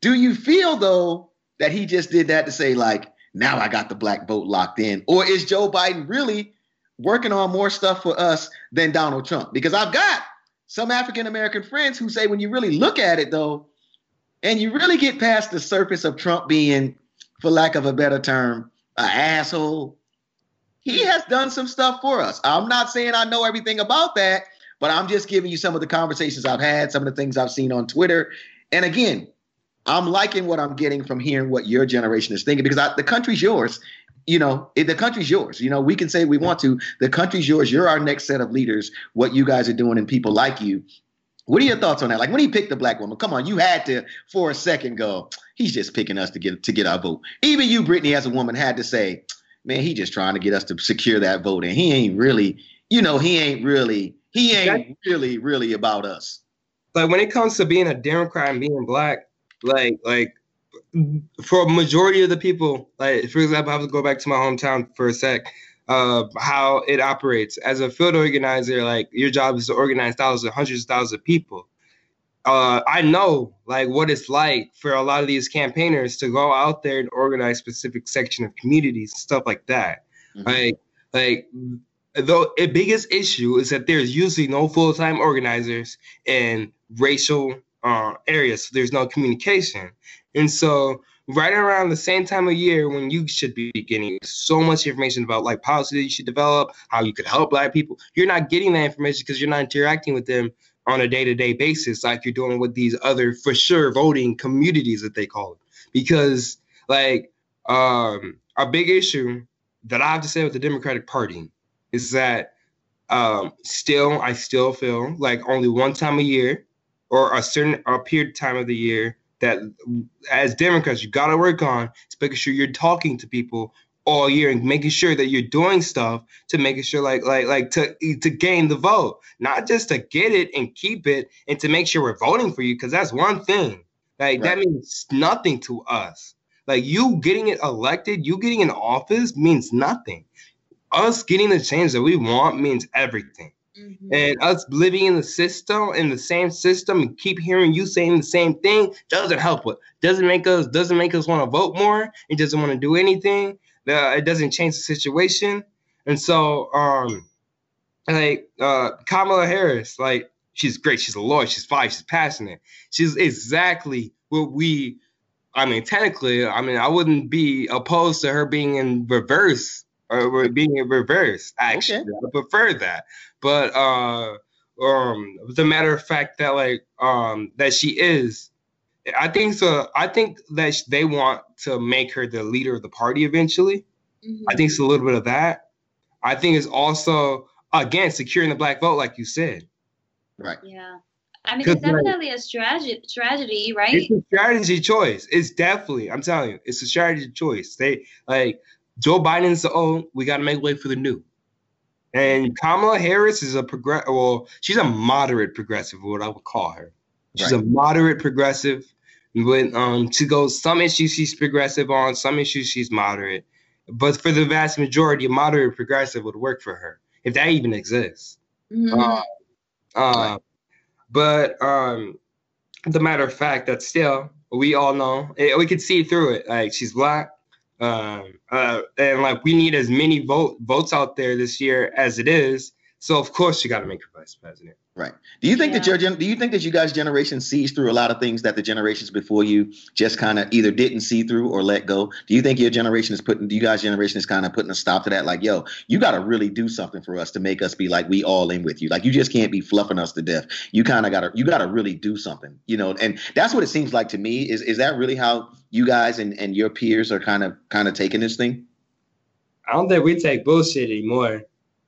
Do you feel though that he just did that to say like now I got the black vote locked in, or is Joe Biden really working on more stuff for us than Donald Trump? Because I've got some African American friends who say when you really look at it though, and you really get past the surface of Trump being, for lack of a better term, an asshole. He has done some stuff for us. I'm not saying I know everything about that, but I'm just giving you some of the conversations I've had, some of the things I've seen on Twitter. And again, I'm liking what I'm getting from hearing what your generation is thinking because I, the country's yours. You know, it, the country's yours. You know, we can say we want to. The country's yours. You're our next set of leaders. What you guys are doing and people like you. What are your thoughts on that? Like when he picked the black woman, come on, you had to for a second go, he's just picking us to get to get our vote. Even you, Brittany, as a woman, had to say, man, he just trying to get us to secure that vote, and he ain't really, you know, he ain't really, he ain't really, really about us.
Like when it comes to being a Democrat and being black, like like for a majority of the people, like for example, I have to go back to my hometown for a sec. Uh, how it operates as a field organizer, like your job is to organize thousands, hundreds of thousands of people. Uh, I know like what it's like for a lot of these campaigners to go out there and organize specific section of communities and stuff like that. Mm-hmm. Like, like the biggest issue is that there's usually no full time organizers in racial uh, areas. So there's no communication. And so right around the same time of year when you should be getting so much information about like policy that you should develop, how you could help black people, you're not getting that information because you're not interacting with them on a day-to-day basis like you're doing with these other for sure voting communities that they call it. Because like um a big issue that I have to say with the Democratic Party is that um still I still feel like only one time a year or a certain a period time of the year that as Democrats you got to work on is making sure you're talking to people all year and making sure that you're doing stuff to making sure like like like to to gain the vote, not just to get it and keep it and to make sure we're voting for you because that's one thing. Like right. that means nothing to us. Like you getting it elected, you getting in office means nothing. Us getting the change that we want means everything. Mm-hmm. And us living in the system, in the same system, and keep hearing you saying the same thing doesn't help it. Doesn't make us doesn't make us want to vote more. It doesn't want to do anything. Uh, it doesn't change the situation. And so, um, like uh, Kamala Harris, like she's great. She's a lawyer. She's fine. She's passionate. She's exactly what we. I mean, technically, I mean, I wouldn't be opposed to her being in reverse or being in reverse. Actually, okay. I prefer that. But uh, um, the matter of fact that like um that she is, I think so. I think that they want to make her the leader of the party eventually. Mm-hmm. I think it's a little bit of that. I think it's also again securing the black vote, like you said.
Right.
Yeah. I mean, it's definitely like, a strategy, strategy, right?
It's a strategy choice. It's definitely, I'm telling you, it's a strategy choice. They like Joe Biden's the old, we got to make way for the new. And Kamala Harris is a progress. Well, she's a moderate progressive, what I would call her. She's right. a moderate progressive. But um, to go some issues she's progressive on, some issues she's moderate. But for the vast majority, a moderate progressive would work for her if that even exists. Mm-hmm. Uh, uh, but um, the matter of fact that still we all know it, we could see through it. Like she's black, um, uh, and like we need as many vote votes out there this year as it is. So of course you got to make her vice president.
Right. Do you think yeah. that your gen- do you think that you guys' generation sees through a lot of things that the generations before you just kind of either didn't see through or let go? Do you think your generation is putting do you guys' generation is kind of putting a stop to that? Like, yo, you got to really do something for us to make us be like we all in with you. Like, you just can't be fluffing us to death. You kind of got to you got to really do something, you know. And that's what it seems like to me. Is is that really how you guys and and your peers are kind of kind of taking this thing?
I don't think we take bullshit anymore.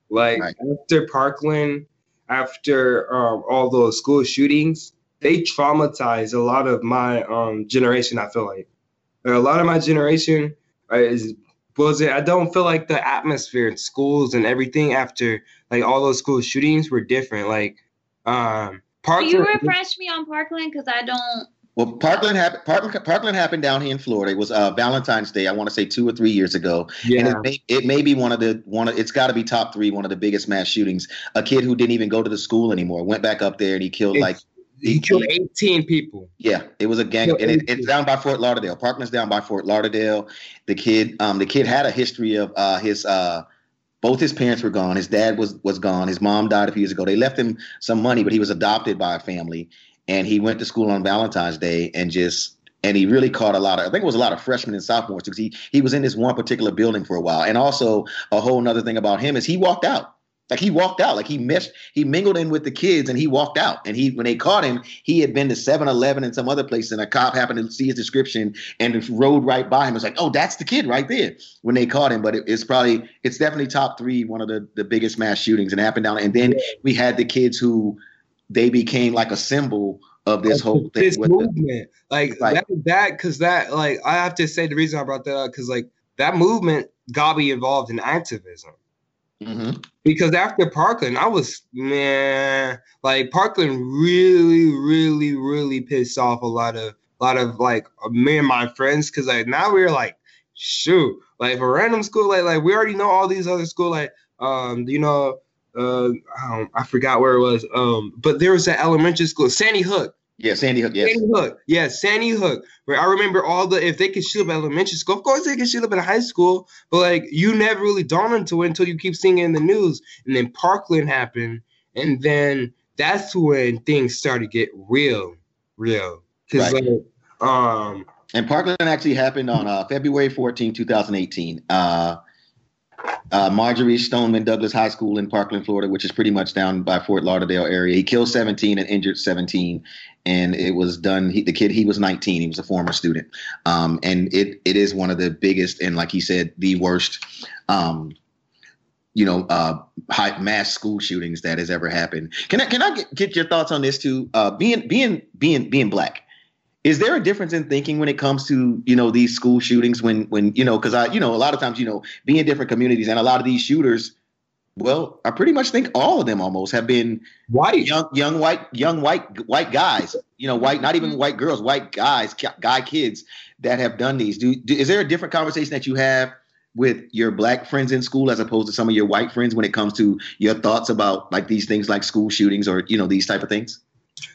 Like right. after Parkland after um, all those school shootings, they traumatized a lot of my um, generation. I feel like a lot of my generation uh, is was it. I don't feel like the atmosphere in schools and everything after like all those school shootings were different. Like, um,
Parkland. Can you refresh me on Parkland because I don't.
Well, Parkland happened. Parkland, Parkland, happened down here in Florida. It was uh, Valentine's Day. I want to say two or three years ago. Yeah. And it may, it may be one of the one. Of, it's got to be top three. One of the biggest mass shootings. A kid who didn't even go to the school anymore went back up there and he killed it's, like.
He killed 18 people.
Yeah, it was a gang, and it, it's down by Fort Lauderdale. Parkland's down by Fort Lauderdale. The kid, um, the kid had a history of uh, his uh, both his parents were gone. His dad was was gone. His mom died a few years ago. They left him some money, but he was adopted by a family and he went to school on Valentine's Day and just and he really caught a lot of I think it was a lot of freshmen and sophomores because he he was in this one particular building for a while. And also a whole nother thing about him is he walked out. Like he walked out, like he meshed, he mingled in with the kids and he walked out. And he when they caught him, he had been to 7-Eleven and some other place, and a cop happened to see his description and rode right by him. It's like, oh, that's the kid right there when they caught him. But it, it's probably it's definitely top three, one of the, the biggest mass shootings and happened down. And then we had the kids who they became like a symbol of this whole thing. This
movement, the, like, like that, because that, like, I have to say the reason I brought that up because like that movement got me involved in activism. Mm-hmm. Because after Parkland, I was man, like Parkland really, really, really pissed off a lot of a lot of like me and my friends because like now we're like shoot like for random school like like we already know all these other school like um you know uh I, I forgot where it was um but there was an elementary school Sandy Hook
yeah, Sandy Hook. Yes.
Sandy Hook. Yeah, Sandy Hook. Where I remember all the if they could shoot up elementary school, of course they could shoot up in high school, but like you never really dawn into it until you keep seeing it in the news. And then Parkland happened, and then that's when things started to get real, real. Because right. like, um,
and Parkland actually happened on uh, February 14, 2018. Uh, uh, Marjory Stoneman Douglas High School in Parkland, Florida, which is pretty much down by Fort Lauderdale area. He killed 17 and injured 17, and it was done. He, the kid, he was 19. He was a former student, um, and it it is one of the biggest and, like he said, the worst. Um, you know, uh, high mass school shootings that has ever happened. Can I can I get, get your thoughts on this too? Uh, being being being being black, is there a difference in thinking when it comes to you know these school shootings when when you know because i you know a lot of times you know being in different communities and a lot of these shooters well i pretty much think all of them almost have been
white.
young young white young white white guys you know white not even mm-hmm. white girls white guys guy kids that have done these. Do, do is there a different conversation that you have with your black friends in school as opposed to some of your white friends when it comes to your thoughts about like these things like school shootings or you know these type of things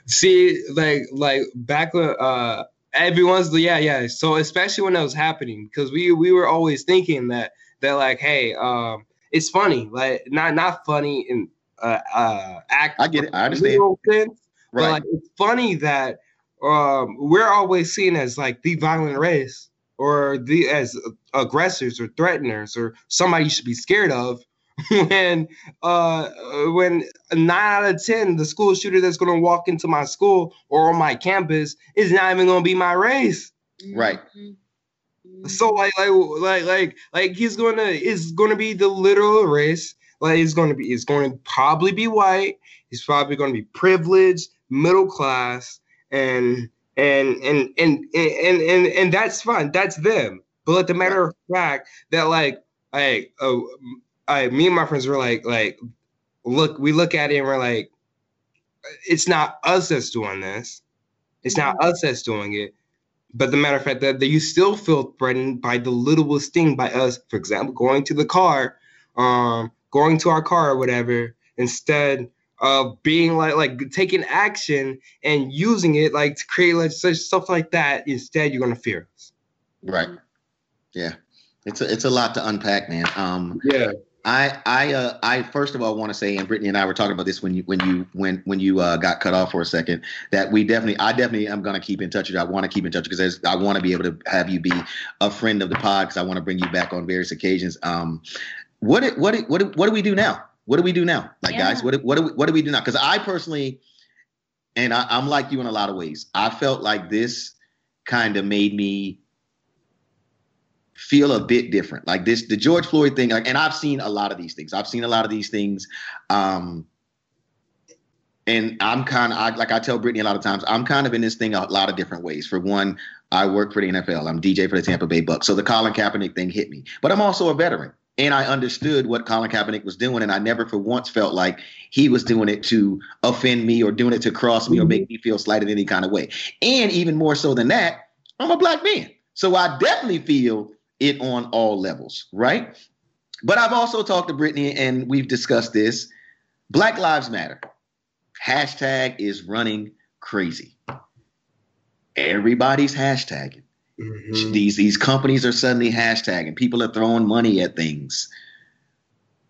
See, like like back when uh everyone's yeah yeah. So especially when that was happening, because we we were always thinking that that like hey um it's funny like not not funny in uh uh act.
I get it. I understand.
Sense, right. But like it's funny that um we're always seen as like the violent race or the as aggressors or threateners or somebody you should be scared of when uh when nine out of ten the school shooter that's gonna walk into my school or on my campus is not even gonna be my race.
Right.
So like like like like like he's gonna is gonna be the literal race. Like he's gonna be it's going to probably be white. He's probably gonna be privileged, middle class, and and and and and and, and that's fine. That's them. But like the matter of fact that like like oh I, me and my friends were like, like, look, we look at it and we're like, it's not us that's doing this. It's not mm-hmm. us that's doing it. But the matter of fact that, that you still feel threatened by the littlest thing by us, for example, going to the car, um, going to our car or whatever, instead of being like like taking action and using it like to create like such stuff like that. Instead, you're gonna fear us.
Right. Yeah. It's a it's a lot to unpack, man. Um,
yeah.
I I uh, I first of all want to say, and Brittany and I were talking about this when you when you when when you uh, got cut off for a second. That we definitely, I definitely am going to keep in touch with you. I want to keep in touch because I want to be able to have you be a friend of the pod because I want to bring you back on various occasions. Um, what what what what do we do now? What do we do now, like yeah. guys? What what do we, what do we do now? Because I personally, and I, I'm like you in a lot of ways. I felt like this kind of made me feel a bit different. Like this, the George Floyd thing, like, and I've seen a lot of these things. I've seen a lot of these things. Um, and I'm kind of like I tell Brittany a lot of times, I'm kind of in this thing a lot of different ways. For one, I work for the NFL. I'm DJ for the Tampa Bay Bucs. So the Colin Kaepernick thing hit me. But I'm also a veteran. And I understood what Colin Kaepernick was doing, and I never for once felt like he was doing it to offend me or doing it to cross me or make me feel slighted in any kind of way. And even more so than that, I'm a black man. So I definitely feel it on all levels, right? But I've also talked to Brittany and we've discussed this. Black Lives Matter. Hashtag is running crazy. Everybody's hashtagging. Mm-hmm. These these companies are suddenly hashtagging. People are throwing money at things.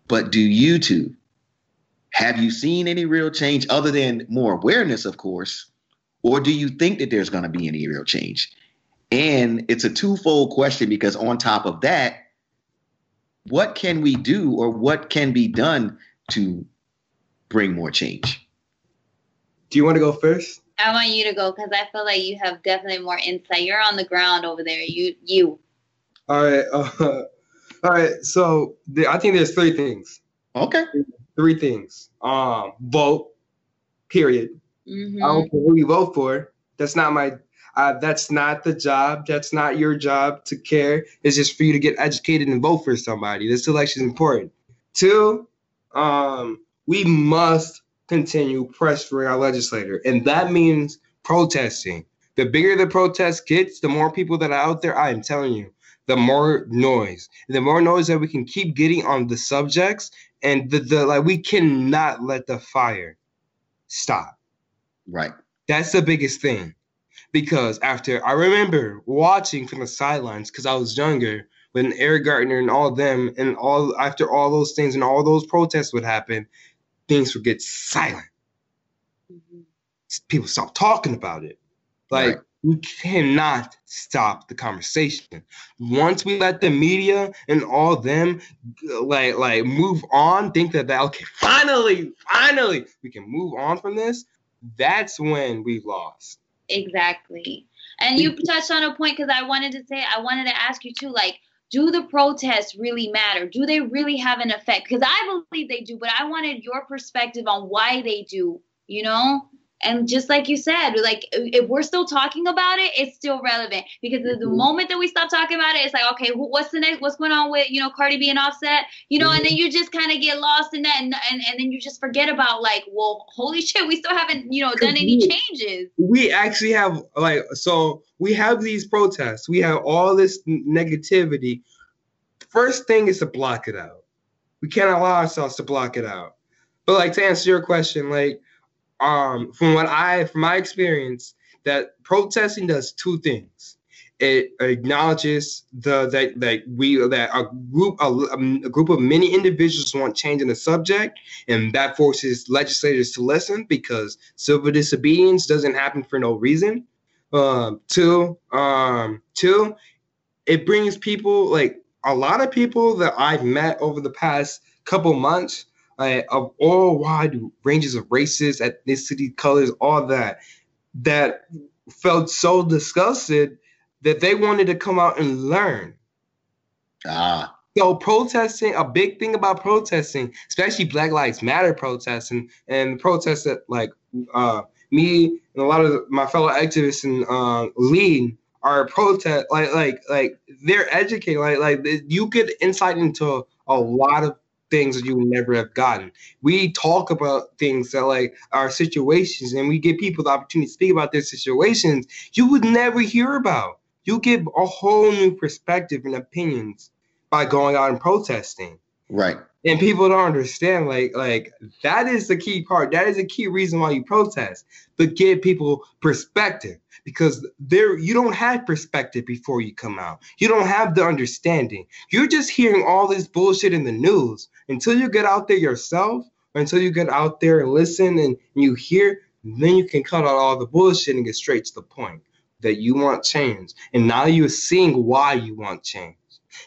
But do you two have you seen any real change other than more awareness, of course? Or do you think that there's going to be any real change? And it's a twofold question because on top of that, what can we do or what can be done to bring more change?
Do you want to go first?
I want you to go because I feel like you have definitely more insight. You're on the ground over there. You, you.
All right. Uh, all right. So the, I think there's three things.
Okay.
Three things. Um, vote. Period. Mm-hmm. I don't care who you vote for. That's not my uh, that's not the job. That's not your job to care. It's just for you to get educated and vote for somebody. This election is important. Two, um, we must continue pressuring our legislator, and that means protesting. The bigger the protest gets, the more people that are out there. I am telling you, the more noise, the more noise that we can keep getting on the subjects, and the, the like we cannot let the fire stop.
Right.
That's the biggest thing. Because after I remember watching from the sidelines because I was younger when Eric Garner and all them and all after all those things and all those protests would happen, things would get silent. Mm-hmm. People stop talking about it. Like right. we cannot stop the conversation. Once we let the media and all them like like move on, think that, that okay, finally, finally, we can move on from this. That's when we lost.
Exactly. And you touched on a point because I wanted to say, I wanted to ask you too, like, do the protests really matter? Do they really have an effect? Because I believe they do, but I wanted your perspective on why they do, you know? And just like you said, like if we're still talking about it, it's still relevant because the, mm-hmm. moment that we stop talking about it, it's like, okay, what's the next? What's going on with you know Cardi B and Offset? You know, mm-hmm. and then you just kind of get lost in that, and, and and then you just forget about like, well, holy shit, we still haven't you know done any changes.
We actually have like so we have these protests, we have all this negativity. First thing is to block it out. We can't allow ourselves to block it out. But like to answer your question, like um, from what I, from my experience, that protesting does two things. It acknowledges the that that we that a group a, a group of many individuals want change in the subject, and that forces legislators to listen because civil disobedience doesn't happen for no reason. Um, two, um, two, it brings people like a lot of people that I've met over the past couple months uh, of all wide ranges of races, ethnicity, colors, all that, that felt so disgusted that they wanted to come out and learn. Ah. So protesting, a big thing about protesting, especially Black Lives Matter protesting and protests that like uh, me and a lot of my fellow activists and uh, lead are protest like like like they're educated like like you get insight into a lot of things that you would never have gotten. We talk about things that like our situations and we give people the opportunity to speak about their situations you would never hear about. You give a whole new perspective and opinions by going out and protesting.
Right.
And people don't understand, like, like that is the key part. That is the key reason why you protest, but give people perspective because there you don't have perspective before you come out. You don't have the understanding. You're just hearing all this bullshit in the news until you get out there yourself, or until you get out there and listen and you hear. Then you can cut out all the bullshit and get straight to the point that you want change. And now you're seeing why you want change.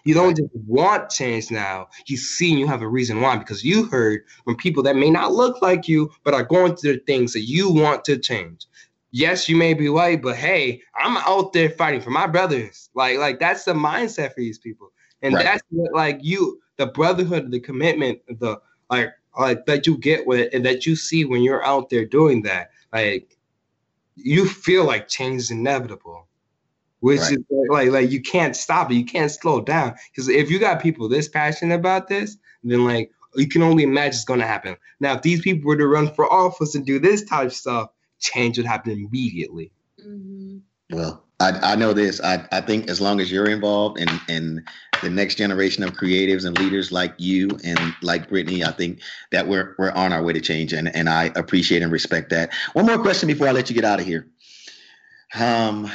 You don't just want change now. You see and you have a reason why because you heard from people that may not look like you, but are going through the things that you want to change yes, you may be white, but hey, I'm out there fighting for my brothers. Like, like that's the mindset for these people. And right. that's what like you the brotherhood, the commitment, the like like that you get with and that you see when you're out there doing that. Like you feel like change is inevitable. Which right. is like like you can't stop it. You can't slow down. Because if you got people this passionate about this, then like you can only imagine it's gonna happen. Now, if these people were to run for office and do this type of stuff, change would happen immediately.
Mm-hmm. Well, I, I know this. I, I think as long as you're involved in, in the next generation of creatives and leaders like you and like Brittany, I think that we're we're on our way to change, and and I appreciate and respect that. One more question before I let you get out of here. Um,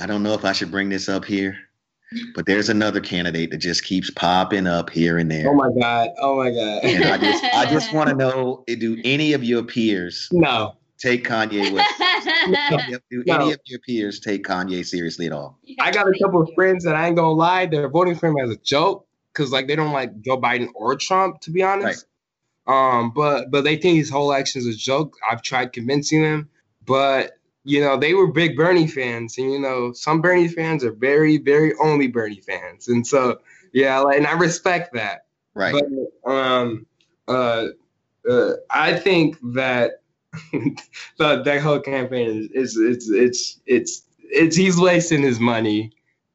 I don't know if I should bring this up here, but there's another candidate that just keeps popping up here and there.
Oh my god! Oh my god!
And I just I just want to know: Do any of your peers
no
take Kanye West? no. Do no. any of your peers take Kanye seriously at all?
I got a couple of friends that I ain't gonna lie, they're voting for him as a joke because like they don't like Joe Biden or Trump, to be honest. Right. Um, but but they think his whole action is a joke. I've tried convincing them, but you know, they were big Bernie fans, and you know, some Bernie fans are very, very only Bernie fans, and so yeah, like, and I respect that.
Right.
But um, uh, uh, I think that the that whole campaign is, is it's it's it's it's he's wasting his money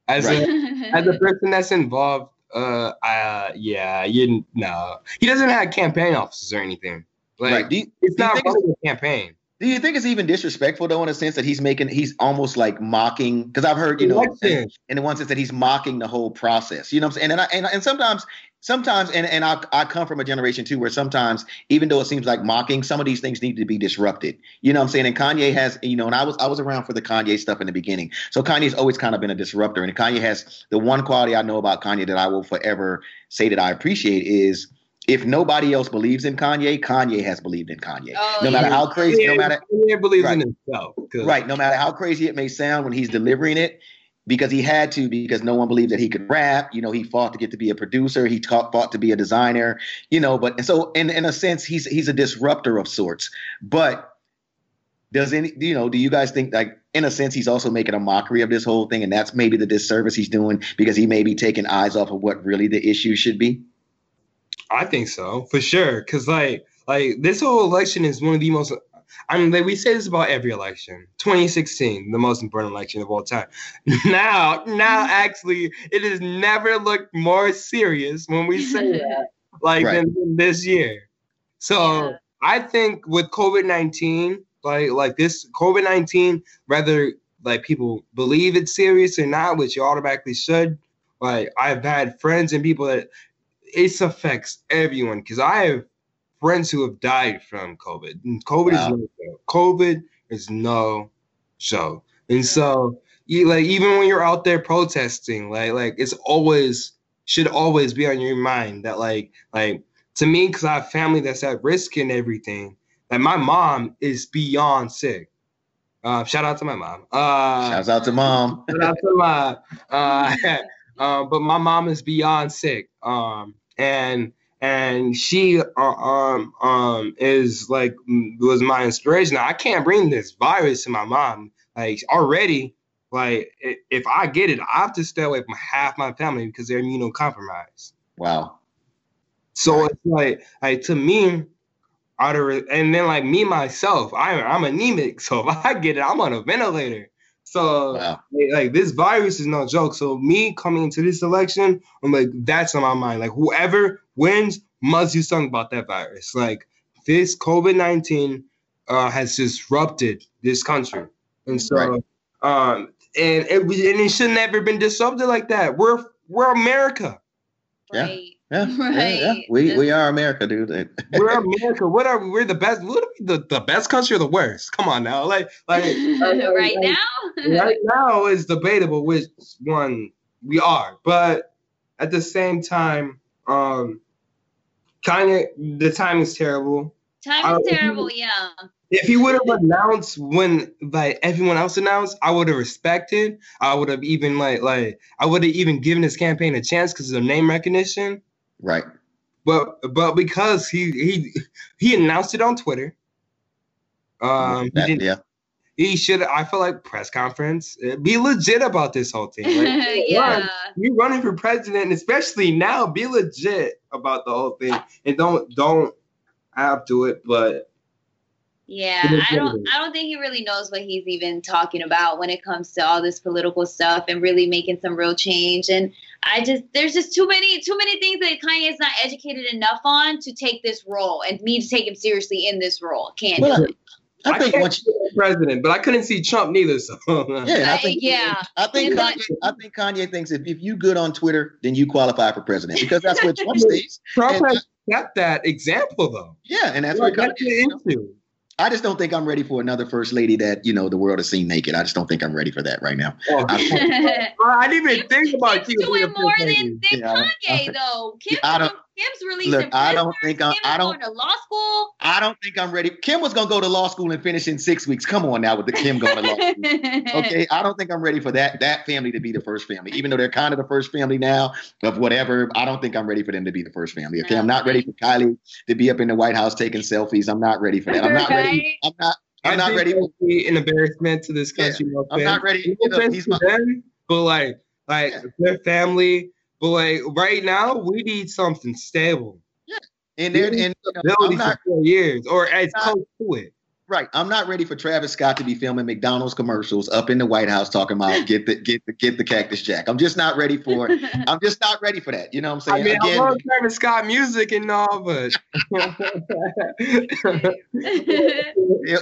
as right. a as a person that's involved. Uh, uh, yeah, you know, he doesn't have campaign offices or anything. Like, right. you, it's not really a campaign.
Do you think it's even disrespectful though, in a sense that he's making, he's almost like mocking? Because I've heard, you know, in, in the one sense that he's mocking the whole process. You know what I'm saying? And I, and, and sometimes, sometimes, and and I, I come from a generation too where sometimes, even though it seems like mocking, some of these things need to be disrupted. You know what I'm saying? And Kanye has, you know, and I was I was around for the Kanye stuff in the beginning, so Kanye's always kind of been a disruptor. And Kanye has the one quality I know about Kanye that I will forever say that I appreciate is if nobody else believes in Kanye, Kanye has believed in Kanye. Oh, no matter how crazy, no matter
Kanye believes right, in himself.
Right. No matter how crazy it may sound when he's delivering it, because he had to, because no one believed that he could rap. You know, he fought to get to be a producer. He taught, fought to be a designer. You know, but and so in in a sense, he's he's a disruptor of sorts. But does any you know? Do you guys think like in a sense he's also making a mockery of this whole thing, and that's maybe the disservice he's doing because he may be taking eyes off of what really the issue should be?
I think so for sure. Cause like like this whole election is one of the most. I mean, like we say this about every election. 2016, the most important election of all time. Now, now actually, it has never looked more serious when we say that, like right. than, than, this year. So yeah. I think with COVID 19, like like this COVID 19, whether like people believe it's serious or not, which you automatically should. Like I've had friends and people that it affects everyone because I have friends who have died from COVID. And COVID wow. is no show. COVID is no show. And so, you, like even when you're out there protesting, like like it's always should always be on your mind that like like to me because I have family that's at risk and everything. Like my mom is beyond sick. Uh, shout out to my mom. Uh,
Shouts out to mom.
shout out to mom. Uh, uh, but my mom is beyond sick. Um, and and she uh, um um is like was my inspiration. I can't bring this virus to my mom. Like already, like if I get it, I have to stay away from half my family because they're immunocompromised.
Wow.
So it's like like to me, out of and then like me myself, I I'm anemic. So if I get it, I'm on a ventilator. So wow. like this virus is no joke. So me coming into this election, I'm like, that's on my mind. Like whoever wins must do something about that virus. Like this COVID nineteen uh, has disrupted this country, and so right. um, and it and it should never been disrupted like that. We're we're America.
Right.
Yeah, right. Yeah, yeah. We we are America, dude.
we're America. What are we? We're the best. What are we, the, the best country or the worst? Come on now, like like
right like,
now. right now is debatable which one we are, but at the same time, um, kind of the time is terrible.
Time is terrible. Yeah.
If he would have announced when like everyone else announced, I would have respected. I would have even like like I would have even given his campaign a chance because of name recognition.
Right.
But but because he he he announced it on Twitter. Um that, he yeah. He should I feel like press conference. Uh, be legit about this whole thing.
Like, yeah.
you're running for president, especially now, be legit about the whole thing. And don't don't have to it, but
yeah, I don't I don't think he really knows what he's even talking about when it comes to all this political stuff and really making some real change. And I just there's just too many too many things that Kanye is not educated enough on to take this role and me to take him seriously in this role. Can't well, do it.
I, I think once you president, but I couldn't see Trump neither. So
yeah, I uh, think yeah, I think Kanye, I think Kanye thinks if, if you good on Twitter, then you qualify for president because that's what Trump says.
Trump has got uh, that example though.
Yeah, and that's what Kanye into. I just don't think I'm ready for another first lady that you know the world has seen naked. I just don't think I'm ready for that right now. Oh,
I, I, didn't even think about
Kim's doing more than, than yeah, Kanye though. Kim, I don't, Kim's releasing.
Look, I don't think I'm. I don't
going to law school.
I don't think I'm ready. Kim was gonna go to law school and finish in six weeks. Come on now with the Kim going to law school. okay, I don't think I'm ready for that that family to be the first family. Even though they're kind of the first family now of whatever, I don't think I'm ready for them to be the first family. Okay, I'm not ready for Kylie to be up in the White House taking selfies. I'm not ready for that. I'm not ready. I'm not. I'm not ready
to be an embarrassment to this country.
Yeah, I'm not ready. You know, he's
my, them, but like, like yeah. their family. But like right now, we need something stable.
Yeah, and they're and
you know, for four years or as not, close to it.
right. I'm not ready for Travis Scott to be filming McDonald's commercials up in the White House talking about get the get the get the Cactus Jack. I'm just not ready for. it. I'm just not ready for that. You know what I'm saying?
I mean, Again, I love Travis Scott music and all, but they,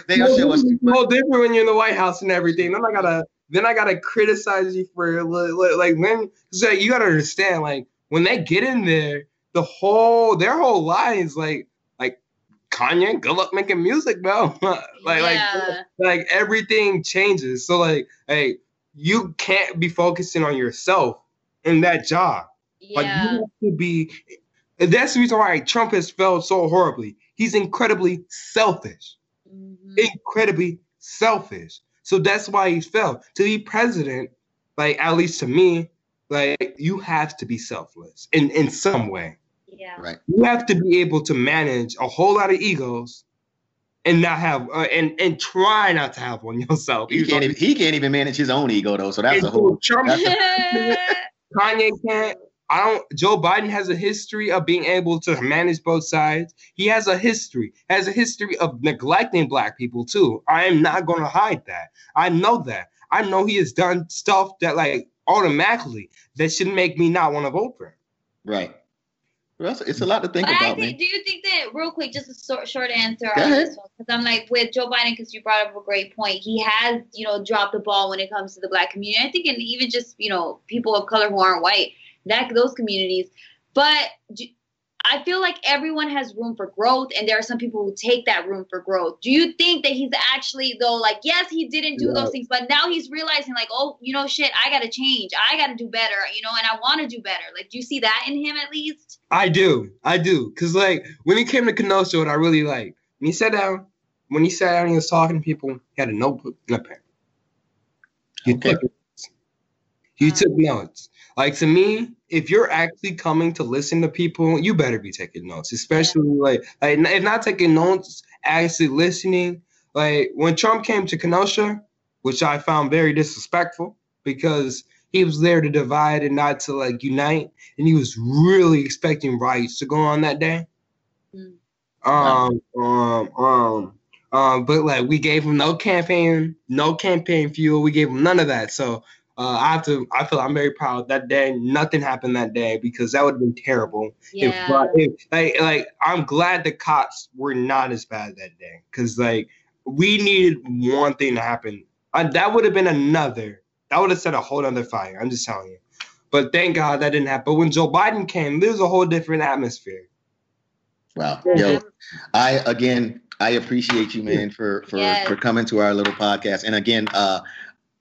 they'll show us. Well, different when you're in the White House and everything. Then I gotta then I gotta criticize you for like when so you gotta understand like when they get in there, the whole their whole lines like like Kanye, good luck making music, bro. like yeah. like like everything changes. So like hey, you can't be focusing on yourself in that job. Yeah. Like you have to be. That's the reason why Trump has failed so horribly. He's incredibly selfish. Mm-hmm. Incredibly selfish. So that's why he fell. To be president, like at least to me, like you have to be selfless in in some way.
Yeah.
Right.
You have to be able to manage a whole lot of egos and not have uh, and and try not to have one yourself.
He can't even, he can't even manage his own ego though. So that's a whole. Trump, that's
a, Kanye can't. I don't. Joe Biden has a history of being able to manage both sides. He has a history, has a history of neglecting black people too. I am not going to hide that. I know that. I know he has done stuff that like automatically that should make me not want to vote for him.
Right. Well, it's a lot to think but about. I
think, do you think that real quick, just a short, short answer on this one? Because I'm like with Joe Biden, because you brought up a great point. He has, you know, dropped the ball when it comes to the black community. I think, and even just you know, people of color who aren't white that those communities. But I feel like everyone has room for growth, and there are some people who take that room for growth. Do you think that he's actually though, like, yes, he didn't do yeah. those things, but now he's realizing, like, oh, you know, shit, I gotta change, I gotta do better, you know, and I want to do better. Like, do you see that in him at least?
I do, I do, cause like when he came to Kenosha, and I really like when he sat down, when he sat down, and he was talking to people. He had a notebook and a pen. He okay. took notes. He uh, took notes. Like to me, if you're actually coming to listen to people, you better be taking notes, especially like, like if not taking notes, actually listening. Like when Trump came to Kenosha, which I found very disrespectful because he was there to divide and not to like unite, and he was really expecting riots to go on that day. Mm. Um, um, um, um, but like we gave him no campaign, no campaign fuel. We gave him none of that. So uh, I have to. I feel I'm very proud that day. Nothing happened that day because that would have been terrible.
Yeah.
If, if, like, like I'm glad the cops were not as bad that day because like we needed one thing to happen. Uh, that would have been another. That would have set a whole other fire. I'm just telling you. But thank God that didn't happen. But when Joe Biden came, there was a whole different atmosphere.
Wow. Yo, I again I appreciate you, man, for for yes. for coming to our little podcast. And again, uh,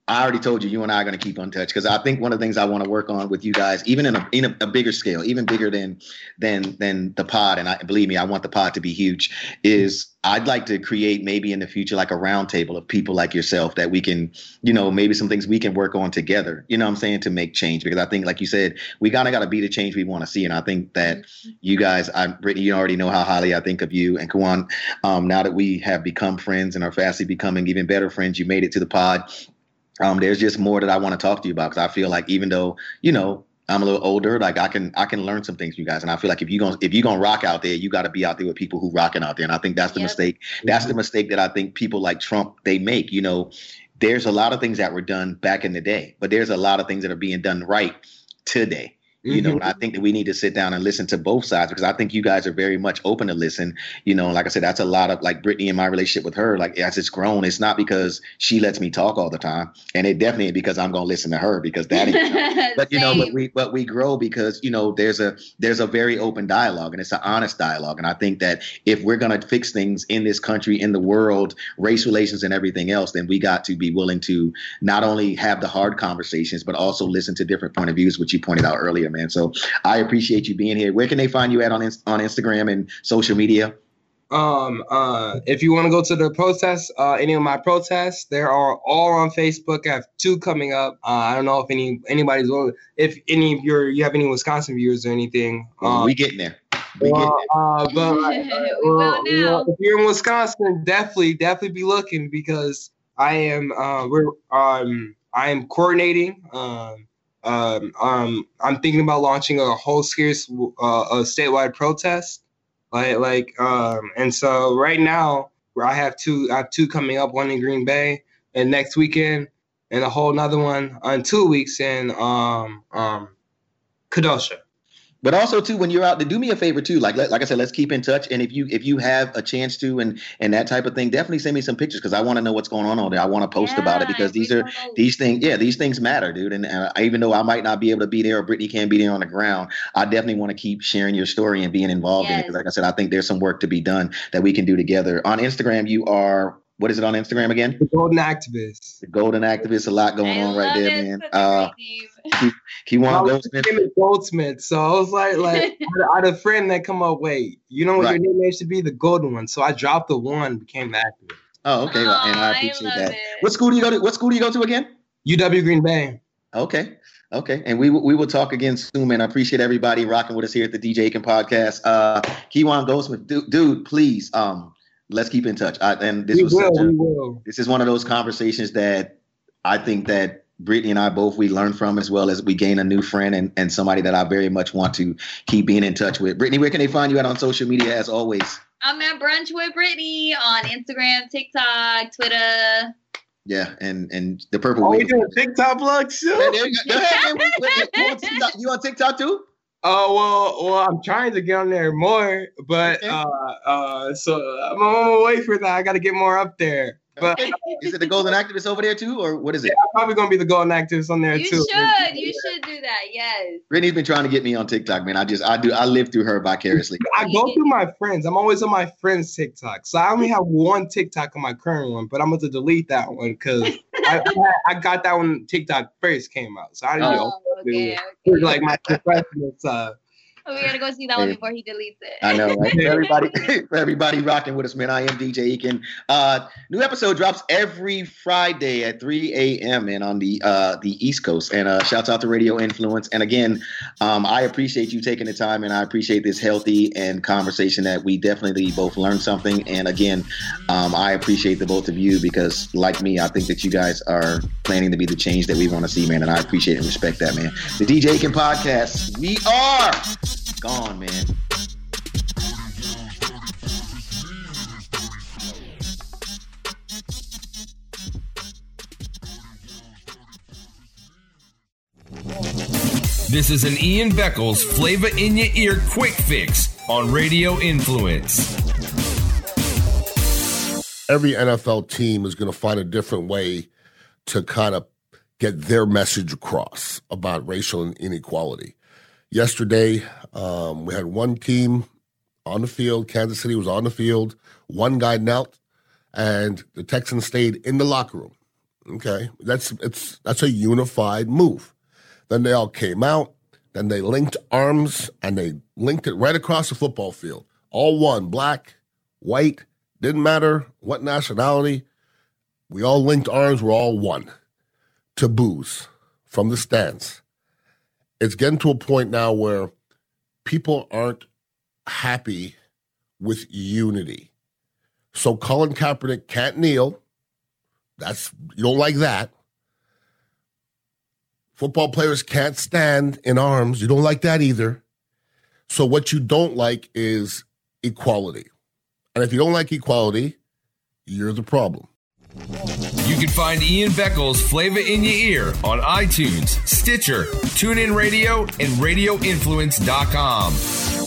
I already told you, you and I are going to keep on touch because I think one of the things I want to work on with you guys, even in a in a, a, bigger scale, even bigger than than than the pod, and I believe me, I want the pod to be huge. Is I'd like to create maybe in the future like a roundtable of people like yourself that we can, you know, maybe some things we can work on together. You know, what I'm saying to make change because I think, like you said, we kind of got to be the change we want to see, and I think that you guys, I Brittany, you already know how highly I think of you and Kawan. Um, now that we have become friends and are fastly becoming even better friends, you made it to the pod um, there's just more that I want to talk to you about because I feel like even though you know I'm a little older, like I can I can learn some things from you guys, and I feel like if you gonna if you're gonna rock out there, you got to be out there with people who rocking out there, and I think that's the yep. mistake. That's mm-hmm. the mistake that I think people like Trump they make. You know, there's a lot of things that were done back in the day, but there's a lot of things that are being done right today. You know, mm-hmm. I think that we need to sit down and listen to both sides because I think you guys are very much open to listen. You know, like I said, that's a lot of like Brittany and my relationship with her. Like as it's grown, it's not because she lets me talk all the time, and it definitely because I'm gonna listen to her because that. but you know, but we but we grow because you know there's a there's a very open dialogue and it's an honest dialogue, and I think that if we're gonna fix things in this country, in the world, race relations and everything else, then we got to be willing to not only have the hard conversations but also listen to different point of views, which you pointed out earlier, man. So I appreciate you being here. Where can they find you at on on Instagram and social media?
Um, uh, if you want to go to the protests, uh, any of my protests, there are all on Facebook. I have two coming up. Uh, I don't know if any anybody's if any of your you have any Wisconsin viewers or anything.
Um, we getting there. We
well, uh, but uh, if you're in Wisconsin, definitely, definitely be looking because I am. Uh, we're um, I am coordinating. Um, um, um, I'm thinking about launching a whole series, uh, a statewide protest, like like um, and so right now where I have two. I have two coming up. One in Green Bay, and next weekend, and a whole another one on two weeks in um um
but also too when you're out to do me a favor too. Like like i said let's keep in touch. And if you if you have a chance to and and that type of thing definitely send me some pictures because i want to know what's going on on there. I want to post yeah, about it because these are know. these things yeah these things matter dude. And, uh, and even though i might not be able to be there or brittany can't be there on the ground i definitely want to keep sharing your story and being involved yes. in it because like i said i think there's some work to be done that we can do together. On instagram you are what is it on Instagram again?
The Golden Activist.
The Golden Activist. A lot going I on right there, it. man. Uh, he, he won
Goldsmith. Goldsmith. So I was like, like I had a friend that come up, wait, you know what right. your name should be? The Golden One. So I dropped the one, became the activist.
Oh, okay. Oh, and I appreciate I that. It. What school do you go to? What school do you go to again?
UW Green Bay.
Okay. Okay, and we we will talk again soon, man. I appreciate everybody rocking with us here at the DJ Aiken podcast. Uh, Keywan Goldsmith, dude, dude, please, um, let's keep in touch. I, and this we was will, a, this is one of those conversations that I think that Brittany and I both we learn from as well as we gain a new friend and, and somebody that I very much want to keep being in touch with. Brittany, where can they find you at on social media as always?
I'm at Brunch with Brittany on Instagram, TikTok, Twitter.
Yeah, and and the purple.
Oh, we doing TikTok vlogs too.
you on TikTok too?
Oh well, well, I'm trying to get on there more, but okay. uh, uh, so I'm on my way for that. I got to get more up there. But
is it the golden activist over there too, or what is it?
Yeah, probably gonna be the golden activist on there
you
too.
You should, you should do that. Yes.
Brittany's been trying to get me on TikTok, man. I just, I do, I live through her vicariously.
I go through my friends. I'm always on my friends' TikTok, so I only have one TikTok on my current one, but I'm going to delete that one because I, I, got that one TikTok first came out, so I didn't oh, know. Okay, okay. Like my professional side
we gotta go see that one before he deletes it. I
know, right? everybody, everybody rocking with us, man. I am DJ Aiken. Uh, new episode drops every Friday at 3 a.m. and on the uh, the East Coast. And uh, shouts out to Radio Influence. And again, um, I appreciate you taking the time, and I appreciate this healthy and conversation that we definitely both learned something. And again, um, I appreciate the both of you because, like me, I think that you guys are planning to be the change that we want to see, man. And I appreciate and respect that, man. The DJ Aiken podcast. We are gone, man.
This is an Ian Beckles flavor in your ear quick fix on Radio Influence.
Every NFL team is going to find a different way to kind of get their message across about racial inequality. Yesterday, um, we had one team on the field. Kansas City was on the field. One guy knelt, and the Texans stayed in the locker room. Okay, that's it's that's a unified move. Then they all came out. Then they linked arms and they linked it right across the football field. All one, black, white, didn't matter what nationality. We all linked arms. We're all one. To boos from the stands it's getting to a point now where people aren't happy with unity. So Colin Kaepernick can't kneel. That's you don't like that. Football players can't stand in arms. You don't like that either. So what you don't like is equality. And if you don't like equality, you're the problem.
You can find Ian Beckles' Flavor in Your Ear on iTunes, Stitcher, TuneIn Radio, and RadioInfluence.com.